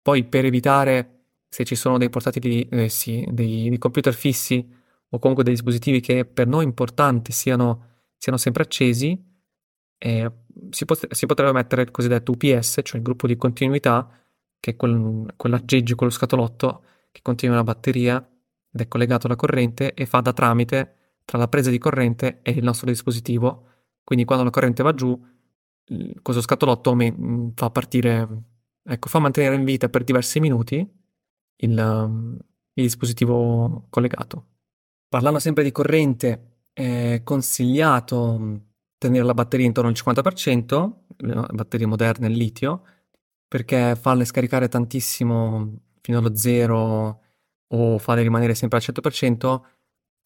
Poi per evitare, se ci sono dei portatili, eh, sì, dei, dei, computer fissi o comunque dei dispositivi che per noi importanti siano, siano sempre accesi, eh, si, pot- si, potrebbe mettere il cosiddetto UPS, cioè il gruppo di continuità, che è quel, quell'aggeggio, quello scatolotto che contiene una batteria ed è collegato alla corrente e fa da tramite tra la presa di corrente e il nostro dispositivo quindi quando la corrente va giù, questo scatolotto fa partire, ecco, fa mantenere in vita per diversi minuti il, il dispositivo collegato. Parlando sempre di corrente, è consigliato tenere la batteria intorno al 50%, le batterie moderne al litio, perché farle scaricare tantissimo fino allo zero o farle rimanere sempre al 100%,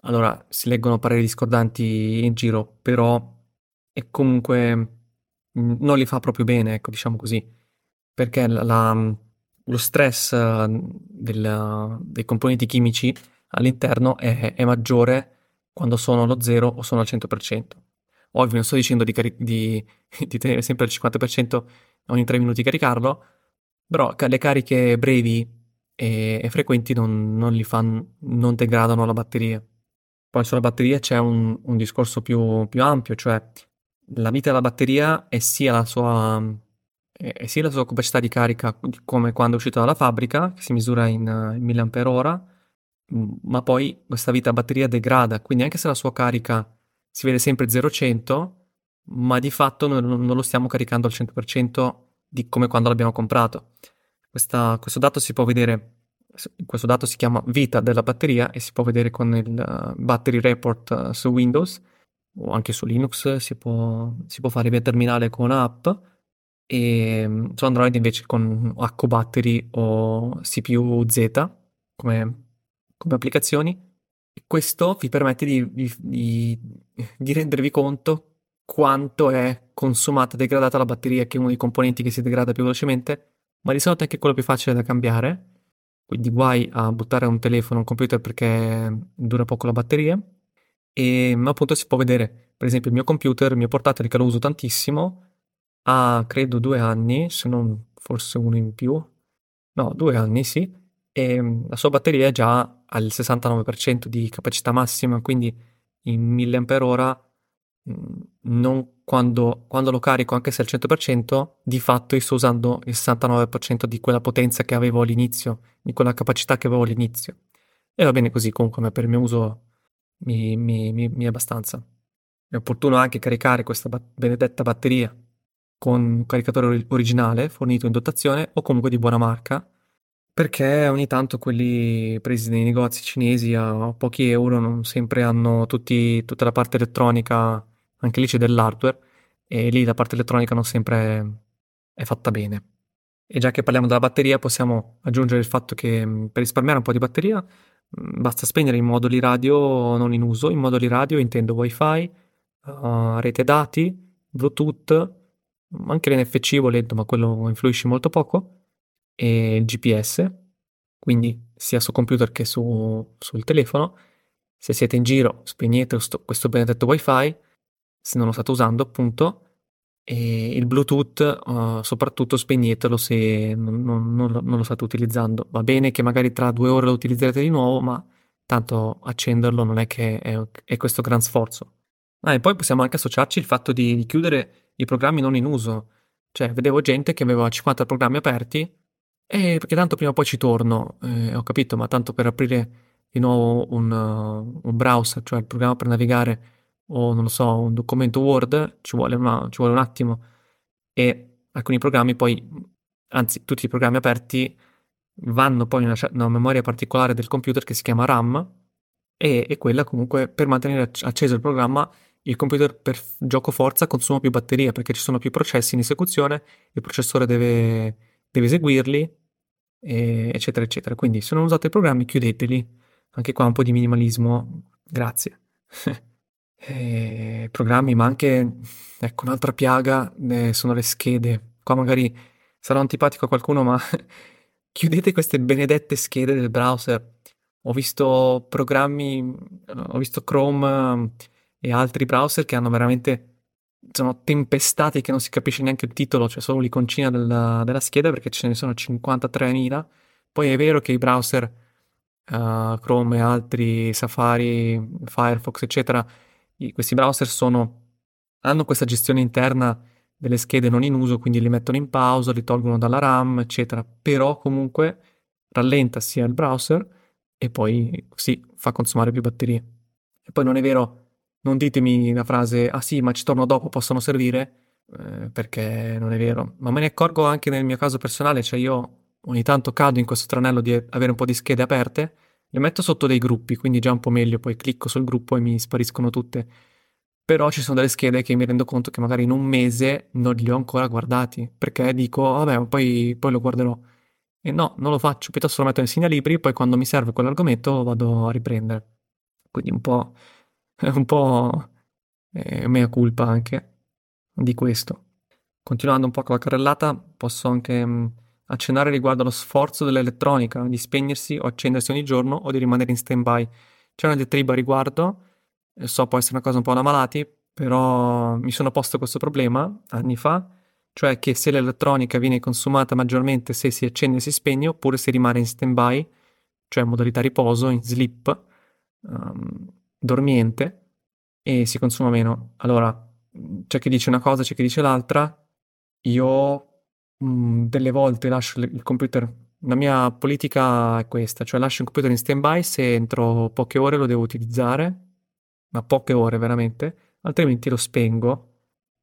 allora si leggono pareri discordanti in giro, però e comunque non li fa proprio bene, ecco, diciamo così, perché la, la, lo stress del, dei componenti chimici all'interno è, è, maggiore quando sono allo zero o sono al 100%. Ovvio, non sto dicendo di, cari- di, di tenere sempre al 50% ogni 3 minuti caricarlo, Però le cariche brevi e, e frequenti non, non, fanno, non degradano la batteria. Poi sulla batteria c'è un, un discorso più, più, ampio, cioè la vita della batteria è sia la sua, è sia la sua capacità di carica come quando è uscita dalla fabbrica, che si misura in, in mAh, ma poi questa vita batteria degrada, quindi anche se la sua carica si vede sempre 0-100, ma di fatto non, non lo stiamo caricando al 100% di come quando l'abbiamo comprato. Questa, questo dato si può vedere, questo dato si chiama vita della batteria e si può vedere con il uh, battery report uh, su Windows o anche su Linux, si può, si può fare via terminale con un'app e mm, su Android invece con Acco Battery o CPU Z come, come applicazioni. E questo vi permette di, di, di, rendervi conto quanto è consumata degradata la batteria, che è uno dei componenti che si degrada più velocemente, ma di solito è anche quello più facile da cambiare. Quindi guai a buttare un telefono, un computer perché dura poco la batteria. E appunto si può vedere, per esempio, il mio computer, il mio portatile che lo uso tantissimo, ha credo due anni, se non forse uno in più. No, due anni sì. E la sua batteria è già al 69% di capacità massima, quindi in mAh Mhmm, non quando, quando, lo carico anche se al 100%, di fatto io sto usando il 69% di quella potenza che avevo all'inizio, di quella capacità che avevo all'inizio. E va bene così, comunque per il mio uso mi, mi, mi, mi è abbastanza. È opportuno anche caricare questa ba- benedetta batteria con un caricatore originale fornito in dotazione o comunque di buona marca perché ogni tanto quelli presi nei negozi cinesi a pochi euro non sempre hanno tutti, tutta la parte elettronica anche lì c'è dell'hardware e lì la parte elettronica non sempre è fatta bene. E già che parliamo della batteria possiamo aggiungere il fatto che mm, per risparmiare un po' di batteria mm, basta spegnere i moduli radio non in uso, in moduli radio intendo wifi, uh, rete dati, bluetooth, anche l'NFC volendo ma quello influisce molto poco, e il GPS, quindi sia su computer che su, sul telefono. Se siete in giro spegnete questo, questo benedetto wifi se non lo state usando appunto e il Bluetooth uh, soprattutto spegnetelo se non, non, non, non, lo state utilizzando. Va bene che magari tra due ore lo utilizzerete di nuovo, ma tanto accenderlo non è che è, è questo gran sforzo. Ah, e poi possiamo anche associarci il fatto di, chiudere i programmi non in uso. Cioè, vedevo gente che aveva 50 programmi aperti e perché tanto prima o poi ci torno, eh, ho capito, ma tanto per aprire di nuovo un, uh, un browser, cioè il programma per navigare o non lo so, un documento Word, ci vuole, una, ci vuole un attimo e alcuni programmi poi, anzi tutti i programmi aperti vanno poi in una, una memoria particolare del computer che si chiama RAM e, e, quella comunque per mantenere acceso il programma il computer per gioco forza consuma più batteria perché ci sono più processi in esecuzione, il processore deve, deve eseguirli, e, eccetera, eccetera. Quindi se non usate i programmi chiudeteli. Anche qua un po' di minimalismo, grazie. eh, programmi, ma anche, ecco, un'altra piaga eh, sono le schede. Qua magari sarò antipatico a qualcuno, ma chiudete queste benedette schede del browser. Ho visto programmi, ho visto Chrome eh, e altri browser che hanno veramente sono tempestati che non si capisce neanche il titolo, cioè solo l'iconcina della, della scheda perché ce ne sono 53.000. Poi è vero che i browser uh, Chrome e altri, Safari, Firefox, eccetera, questi browser sono, hanno questa gestione interna delle schede non in uso, quindi li mettono in pausa, li tolgono dalla RAM, eccetera, però comunque rallenta sia il browser e poi sì, fa consumare più batterie. E poi non è vero, non ditemi la frase, ah sì, ma ci torno dopo, possono servire, eh, perché non è vero. Ma me ne accorgo anche nel mio caso personale, cioè io ogni tanto cado in questo tranello di avere un po' di schede aperte le metto sotto dei gruppi, quindi già un po' meglio, poi clicco sul gruppo e mi spariscono tutte. Però ci sono delle schede che mi rendo conto che magari in un mese non li ho ancora guardati, perché dico, vabbè, poi, poi lo guarderò. E no, non lo faccio, piuttosto lo metto in segnalibri, poi quando mi serve quell'argomento vado a riprendere. Quindi un po', un po' eh, mea culpa anche di questo. Continuando un po' con la carrellata, posso anche mm, accennare riguardo allo sforzo dell'elettronica di spegnersi o accendersi ogni giorno o di rimanere in stand-by. C'è una diatriba a riguardo, so può essere una cosa un po' da malati, però mi sono posto questo problema anni fa cioè che se l'elettronica viene consumata maggiormente se si accende e si spegne oppure se rimane in stand-by, cioè in modalità riposo, in sleep, um, dormiente e si consuma meno. Allora, c'è chi dice una cosa, c'è chi dice l'altra. Io mh, mm, delle volte lascio il computer. La mia politica è questa, cioè lascio il computer in stand-by se entro poche ore lo devo utilizzare, ma poche ore veramente, altrimenti lo spengo,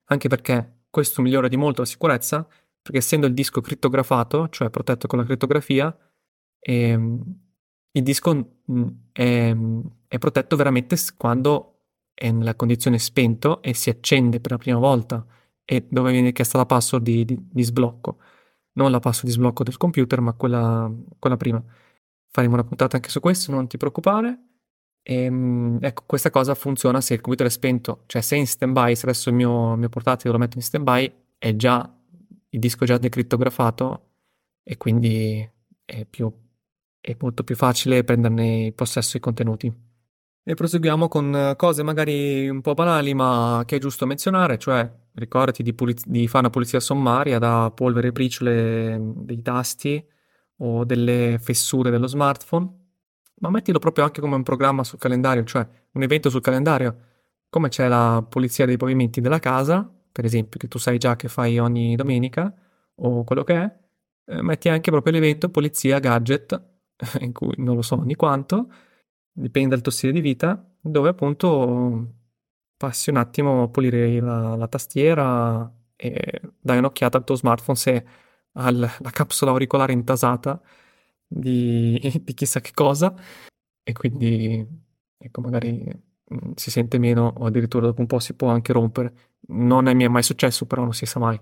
anche perché questo migliora di molto la sicurezza, perché essendo il disco crittografato, cioè protetto con la crittografia, ehm, il disco mh, è, è protetto veramente quando è nella condizione spento e si accende per la prima volta e dove viene chiesta la password di, di, di sblocco. Non la password di sblocco del computer, ma quella, quella prima. Faremo una puntata anche su questo, non ti preoccupare. E, ehm, ecco, questa cosa funziona se il computer è spento, cioè se è in stand-by, se adesso il mio, mio portatile lo metto in stand-by, è già, il disco è già decriptografato e quindi è, più, è molto più facile prenderne possesso i contenuti. E proseguiamo con cose magari un po' banali, ma che è giusto menzionare, cioè ricordati di, puliz- di fare una pulizia sommaria da polvere e briciole dei tasti o delle fessure dello smartphone, ma mettilo proprio anche come un programma sul calendario, cioè un evento sul calendario, come c'è la pulizia dei pavimenti della casa, per esempio, che tu sai già che fai ogni domenica, o quello che è, eh, metti anche proprio l'evento pulizia gadget, in cui non lo so ogni quanto, dipende dal tuo stile di vita, dove appunto passi un attimo a pulire la, la tastiera e dai un'occhiata al tuo smartphone se ha la capsula auricolare intasata di, di chissà che cosa e quindi ecco magari mh, si sente meno o addirittura dopo un po' si può anche rompere. Non è mi è mai successo, però non si sa mai.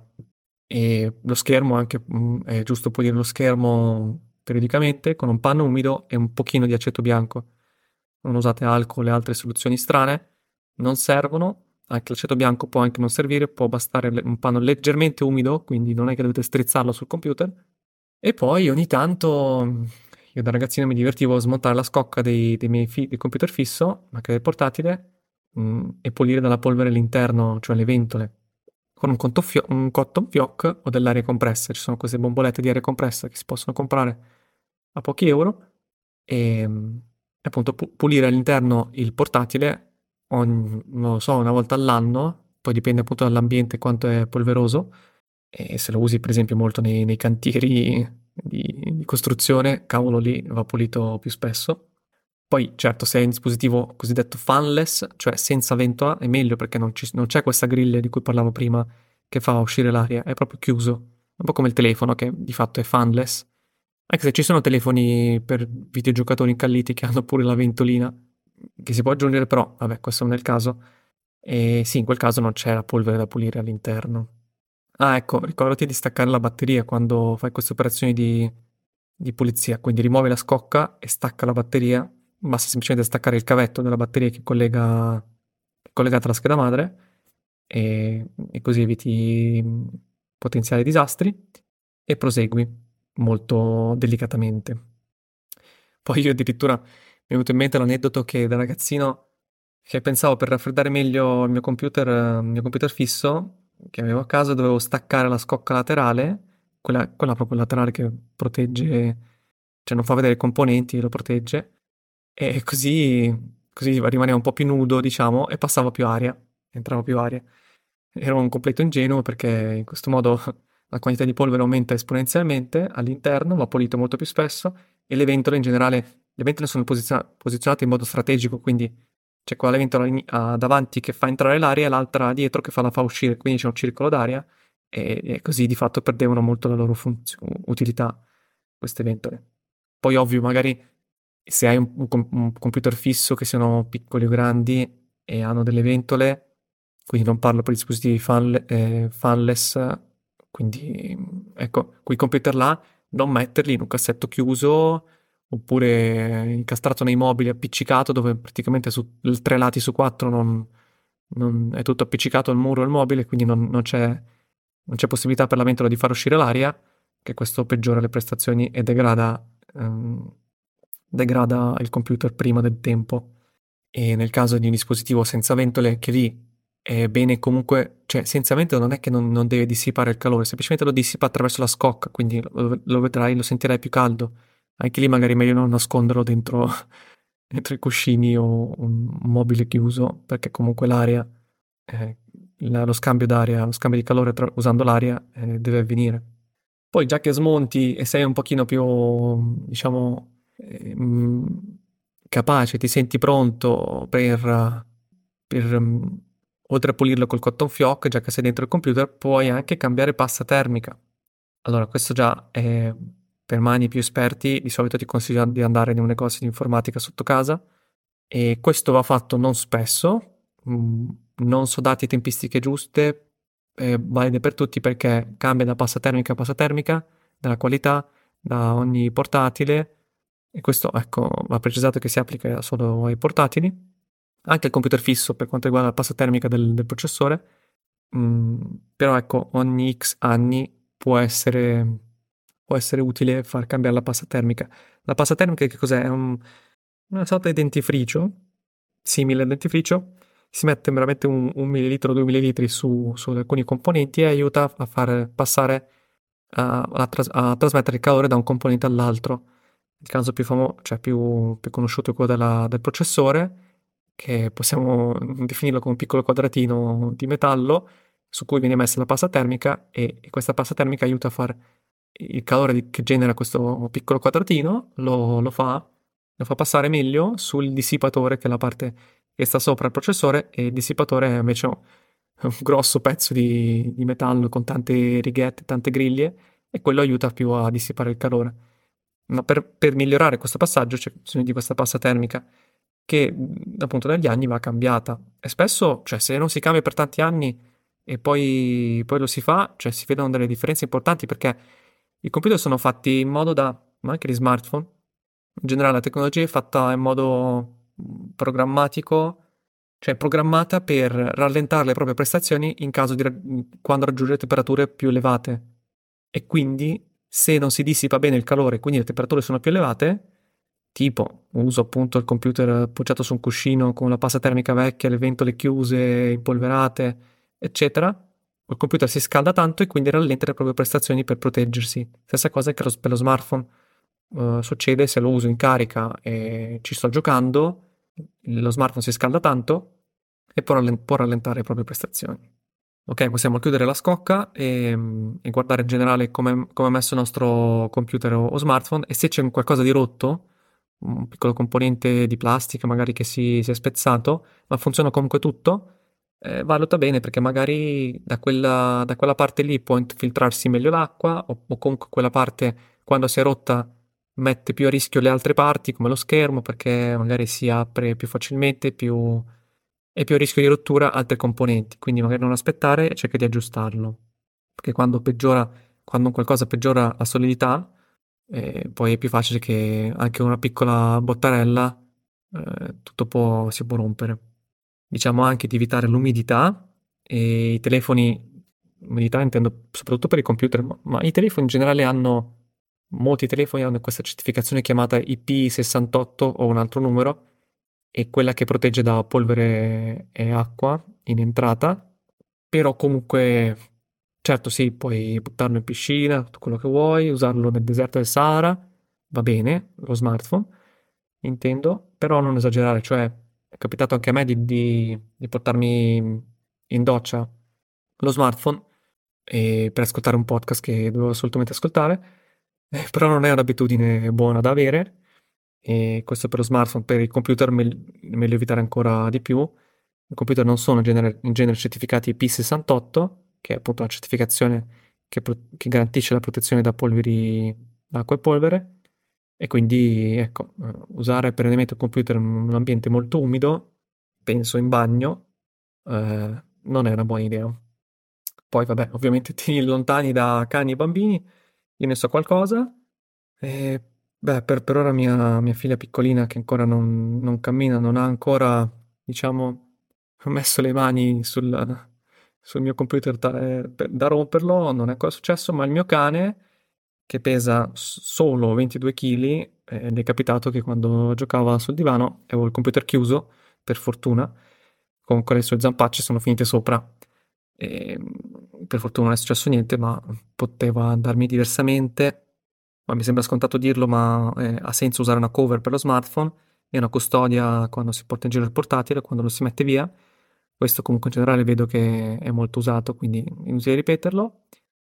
E lo schermo anche mh, è giusto pulire lo schermo periodicamente con un panno umido e un pochino di aceto bianco non usate alcol e altre soluzioni strane, non servono, anche l'aceto bianco può anche non servire, può bastare un panno leggermente umido, quindi non è che dovete strizzarlo sul computer. E poi ogni tanto io da ragazzino mi divertivo a smontare la scocca dei, dei miei fi- del computer fisso, anche del portatile, mh, mm, e pulire dalla polvere l'interno, cioè le ventole, con un, fio- un cotton fioc o dell'aria compressa. Ci sono queste bombolette di aria compressa che si possono comprare a pochi euro e appunto pulire all'interno il portatile ogni, non lo so, una volta all'anno, poi dipende appunto dall'ambiente quanto è polveroso, e se lo usi per esempio molto nei, nei cantieri di, di, costruzione, cavolo lì va pulito più spesso. Poi certo se è un dispositivo cosiddetto fanless, cioè senza ventola, è meglio perché non, ci, non c'è questa griglia di cui parlavo prima che fa uscire l'aria, è proprio chiuso, un po' come il telefono che di fatto è fanless anche se ci sono telefoni per videogiocatori incalliti che hanno pure la ventolina, che si può aggiungere, però, vabbè, questo non è il caso. E sì, in quel caso non c'è la polvere da pulire all'interno. Ah, ecco, ricordati di staccare la batteria quando fai queste operazioni di, di pulizia. Quindi rimuovi la scocca e stacca la batteria. Basta semplicemente staccare il cavetto della batteria che collega, collegata alla scheda madre e, e così eviti potenziali disastri e prosegui molto delicatamente. Poi io addirittura mi è venuto in mente l'aneddoto che da ragazzino che pensavo per raffreddare meglio il mio computer, il mio computer fisso che avevo a casa dovevo staccare la scocca laterale, quella, quella proprio laterale che protegge, cioè non fa vedere i componenti, lo protegge, e così, così rimaneva un po' più nudo, diciamo, e passava più aria, entrava più aria. Ero un completo ingenuo perché in questo modo la quantità di polvere aumenta esponenzialmente all'interno, va pulito molto più spesso e le ventole in generale, le ventole sono posizion- posizionate in modo strategico, quindi c'è quella ventola davanti che fa entrare l'aria e l'altra dietro che fa la fa uscire, quindi c'è un circolo d'aria e, e così di fatto perdevano molto la loro funzio- utilità queste ventole. Poi ovvio, magari se hai un, un, un computer fisso che siano piccoli o grandi e hanno delle ventole, quindi non parlo per dispositivi fan, eh, fanless quindi, ecco, quei computer là non metterli in un cassetto chiuso oppure incastrato nei mobili appiccicato dove praticamente su tre lati su quattro non, non è tutto appiccicato al muro e al mobile, quindi non, non, c'è, non, c'è, possibilità per la ventola di far uscire l'aria, che questo peggiora le prestazioni e degrada, um, degrada il computer prima del tempo. E nel caso di un dispositivo senza ventole, che lì è bene comunque, cioè essenzialmente non è che non, non, deve dissipare il calore, semplicemente lo dissipa attraverso la scocca, quindi lo, lo, vedrai, lo sentirai più caldo. Anche lì magari è meglio non nasconderlo dentro, dentro i cuscini o un mobile chiuso, perché comunque l'aria, eh, lo scambio d'aria, lo scambio di calore tra, usando l'aria eh, deve avvenire. Poi già che smonti e sei un pochino più, diciamo, eh, capace, ti senti pronto per, per oltre a pulirlo col cotton fioc, già che sei dentro il computer, puoi anche cambiare pasta termica. Allora, questo già è per mani più esperti, di solito ti consiglio di andare in un negozio di informatica sotto casa. E questo va fatto non spesso, mm, non so dati tempistiche giuste, è valide per tutti perché cambia da pasta termica a pasta termica, dalla qualità, da ogni portatile. E questo ecco va precisato che si applica solo ai portatili anche il computer fisso per quanto riguarda la pasta termica del, del processore, mm, però ecco, ogni X anni può essere, può essere, utile far cambiare la pasta termica. La pasta termica che cos'è? È un, una sorta di dentifricio, simile al dentifricio, si mette veramente un, un millilitro, due millilitri su, su, alcuni componenti e aiuta a far passare, a, a, tras- a trasmettere il calore da un componente all'altro. Il caso più, famo- cioè più, più conosciuto è quello della, del processore, che possiamo definirlo come un piccolo quadratino di metallo su cui viene messa la pasta termica e, questa pasta termica aiuta a fare il calore che genera questo piccolo quadratino, lo, lo, fa, lo fa passare meglio sul dissipatore che è la parte che sta sopra il processore e il dissipatore è invece un grosso pezzo di, di metallo con tante righette, tante griglie e quello aiuta più a dissipare il calore. Ma per, per migliorare questo passaggio c'è bisogno di questa pasta termica che appunto negli anni va cambiata. E spesso, cioè, se non si cambia per tanti anni e poi, poi lo si fa, cioè si vedono delle differenze importanti perché i computer sono fatti in modo da, ma anche gli smartphone, in generale la tecnologia è fatta in modo programmatico, cioè programmata per rallentare le proprie prestazioni in caso di quando raggiunge temperature più elevate. E quindi se non si dissipa bene il calore, quindi le temperature sono più elevate, tipo uso appunto il computer appoggiato su un cuscino con la pasta termica vecchia, le ventole chiuse, impolverate, eccetera, il computer si scalda tanto e quindi rallenta le proprie prestazioni per proteggersi. Stessa cosa che per lo smartphone uh, succede se lo uso in carica e ci sto giocando, lo smartphone si scalda tanto e può, rallent- può rallentare le proprie prestazioni. Ok, possiamo chiudere la scocca e, e guardare in generale come, è messo il nostro computer o, o smartphone e se c'è qualcosa di rotto, un piccolo componente di plastica magari che si, si è spezzato, ma funziona comunque tutto, eh, valuta bene perché magari da quella, da quella, parte lì può infiltrarsi meglio l'acqua o, o, comunque quella parte quando si è rotta mette più a rischio le altre parti come lo schermo perché magari si apre più facilmente più, e più a rischio di rottura altri componenti, quindi magari non aspettare e cerca di aggiustarlo, perché quando peggiora, quando qualcosa peggiora la solidità, e poi è più facile che anche una piccola bottarella eh, tutto può, si può rompere. Diciamo anche di evitare l'umidità e i telefoni, umidità intendo soprattutto per i computer, ma, ma i telefoni in generale hanno, molti telefoni hanno questa certificazione chiamata IP68 o un altro numero, è quella che protegge da polvere e acqua in entrata, però comunque Certo, sì, puoi buttarlo in piscina, tutto quello che vuoi, usarlo nel deserto del Sahara, va bene, lo smartphone, intendo, però non esagerare, cioè è capitato anche a me di, di, di portarmi in doccia lo smartphone per ascoltare un podcast che dovevo assolutamente ascoltare, eh, però non è un'abitudine buona da avere, e questo per lo smartphone, per il computer è meglio evitare ancora di più. I computer non sono in genere, in genere certificati IP68, che è appunto una certificazione che, pro- che garantisce la protezione da polveri d'acqua e polvere. E quindi, ecco, eh, usare perennemente il computer in un ambiente molto umido, penso in bagno, eh, non è una buona idea. Poi, vabbè, ovviamente tieni lontani da cani e bambini, io ne so qualcosa. E, beh, per, per ora mia, mia, figlia piccolina che ancora non, non cammina, non ha ancora, diciamo, messo le mani sul, sul mio computer da, eh, da romperlo, non è ancora successo, ma il mio cane, che pesa solo 22 kg, eh, è capitato che quando giocava sul divano, avevo il computer chiuso, per fortuna, il con le sue zampacce sono finite sopra. E, per fortuna non è successo niente, ma poteva andarmi diversamente. Ma mi sembra scontato dirlo, ma eh, ha senso usare una cover per lo smartphone e una custodia quando si porta in giro il portatile, quando lo si mette via. Questo comunque in generale vedo che è molto usato, quindi inutile ripeterlo.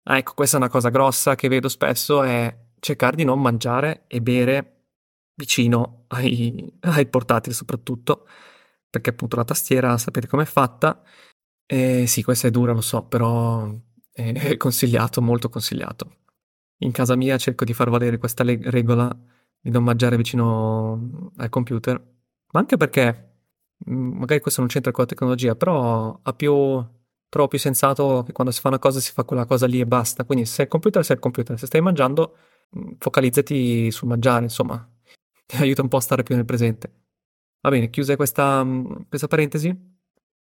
Ah, ecco, questa è una cosa grossa che vedo spesso, è cercare di non mangiare e bere vicino ai, ai portatili soprattutto, perché appunto la tastiera sapete com'è fatta. E sì, questa è dura, lo so, però è consigliato, molto consigliato. In casa mia cerco di far valere questa le- regola di non mangiare vicino al computer, ma anche perché magari questo non c'entra con la tecnologia, però ha più, trovo più sensato che quando si fa una cosa si fa quella cosa lì e basta. Quindi se è il computer, se è il computer, se stai mangiando, mm, focalizzati sul mangiare, insomma, ti aiuta un po' a stare più nel presente. Va bene, chiusa questa, mm, questa parentesi,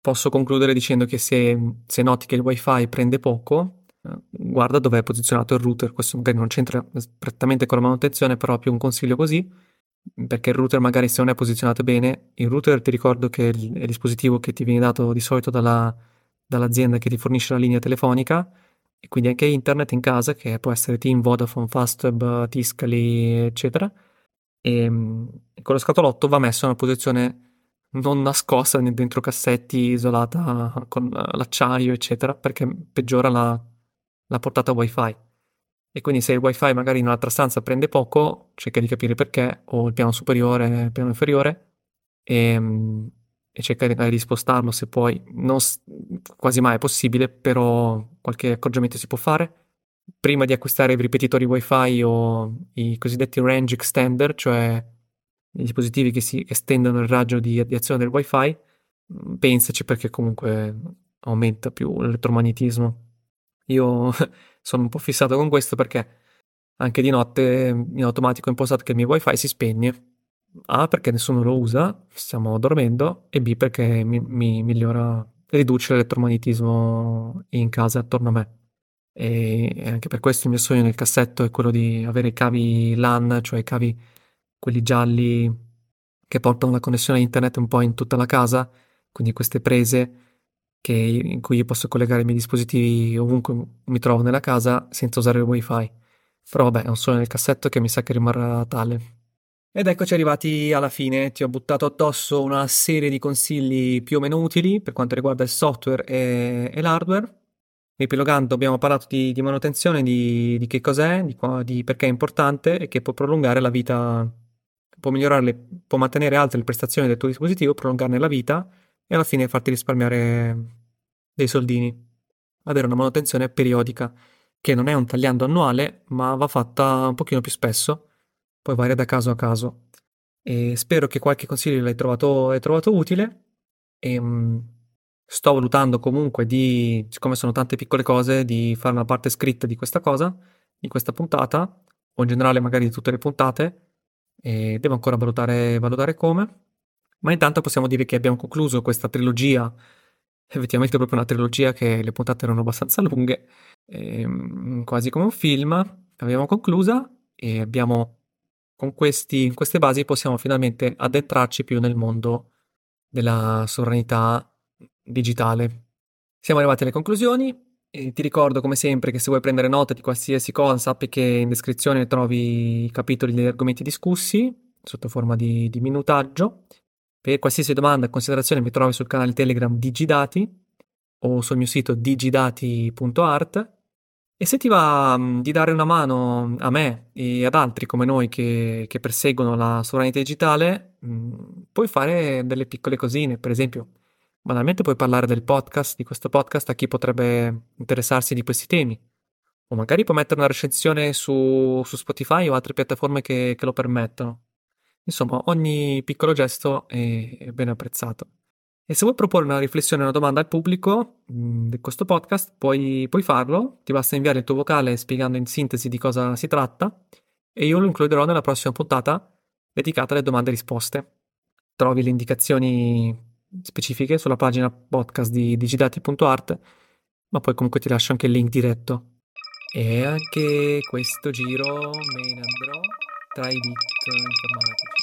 posso concludere dicendo che se, se noti che il wifi prende poco, eh, guarda dove è posizionato il router, questo magari non c'entra prettamente con la manutenzione, però più un consiglio così, perché il router magari se non è posizionato bene, il router ti ricordo che è il, dispositivo che ti viene dato di solito dalla, dall'azienda che ti fornisce la linea telefonica, e quindi anche internet in casa, che può essere Team, Vodafone, Fastweb, Tiscali, eccetera, e mm, con lo scatolotto va messo in una posizione non nascosta dentro cassetti, isolata con l'acciaio, eccetera, perché peggiora la, la portata wifi. E quindi se il wifi magari in un'altra stanza prende poco, cerca di capire perché, o il piano superiore, il piano inferiore, e, mm, e cerca di spostarlo se puoi. Non, quasi mai è possibile, però qualche accorgimento si può fare prima di acquistare i ripetitori wifi o i cosiddetti range extender, cioè i dispositivi che si estendono il raggio di, di azione del wifi, mm, pensaci perché comunque aumenta più l'elettromagnetismo. Io sono un po' fissato con questo perché anche di notte in automatico ho impostato che il mio wifi si spegne. A perché nessuno lo usa, stiamo dormendo, e B perché mi, mi migliora, riduce l'elettromagnetismo in casa attorno a me. E anche per questo il mio sogno nel cassetto è quello di avere i cavi LAN, cioè i cavi quelli gialli che portano la connessione a internet un po' in tutta la casa, quindi queste prese che, in cui io posso collegare i miei dispositivi ovunque mi trovo nella casa senza usare il wifi. Però vabbè, è un sogno nel cassetto che mi sa che rimarrà tale. Ed eccoci arrivati alla fine, ti ho buttato addosso una serie di consigli più o meno utili per quanto riguarda il software e, e l'hardware. Ripilogando abbiamo parlato di, di manutenzione, di, di, che cos'è, di, di, perché è importante e che può prolungare la vita, può migliorare, può mantenere alte le prestazioni del tuo dispositivo, prolungarne la vita e alla fine farti risparmiare dei soldini. Avere una manutenzione periodica, che non è un tagliando annuale, ma va fatta un pochino più spesso, poi varia da caso a caso. E spero che qualche consiglio l'hai trovato, l'hai trovato utile. E, ehm, sto valutando comunque di, siccome sono tante piccole cose, di fare una parte scritta di questa cosa, di questa puntata, o in generale magari di tutte le puntate, e devo ancora valutare, valutare come. Ma intanto possiamo dire che abbiamo concluso questa trilogia, effettivamente proprio una trilogia che le puntate erano abbastanza lunghe, ehm, quasi come un film, l'abbiamo conclusa e abbiamo, con questi, queste basi possiamo finalmente addentrarci più nel mondo della sovranità digitale. Siamo arrivati alle conclusioni. E ti ricordo come sempre che se vuoi prendere nota di qualsiasi cosa sappi che in descrizione trovi i capitoli degli argomenti discussi sotto forma di, di minutaggio. Per qualsiasi domanda e considerazione mi trovi sul canale Telegram Digidati o sul mio sito digidati.art e se ti va mm, di dare una mano a me e ad altri come noi che, che perseguono la sovranità digitale, mm, puoi fare delle piccole cosine, per esempio Banalmente puoi parlare del podcast, di questo podcast a chi potrebbe interessarsi di questi temi. O magari puoi mettere una recensione su, su Spotify o altre piattaforme che, che, lo permettono. Insomma, ogni piccolo gesto è, ben apprezzato. E se vuoi proporre una riflessione una domanda al pubblico mm, di questo podcast, puoi, puoi farlo. Ti basta inviare il tuo vocale spiegando in sintesi di cosa si tratta e io lo includerò nella prossima puntata dedicata alle domande e risposte. Trovi le indicazioni specifiche sulla pagina podcast di digidati.art, ma poi comunque ti lascio anche il link diretto. E anche questo giro me ne andrò tra i bit informatici.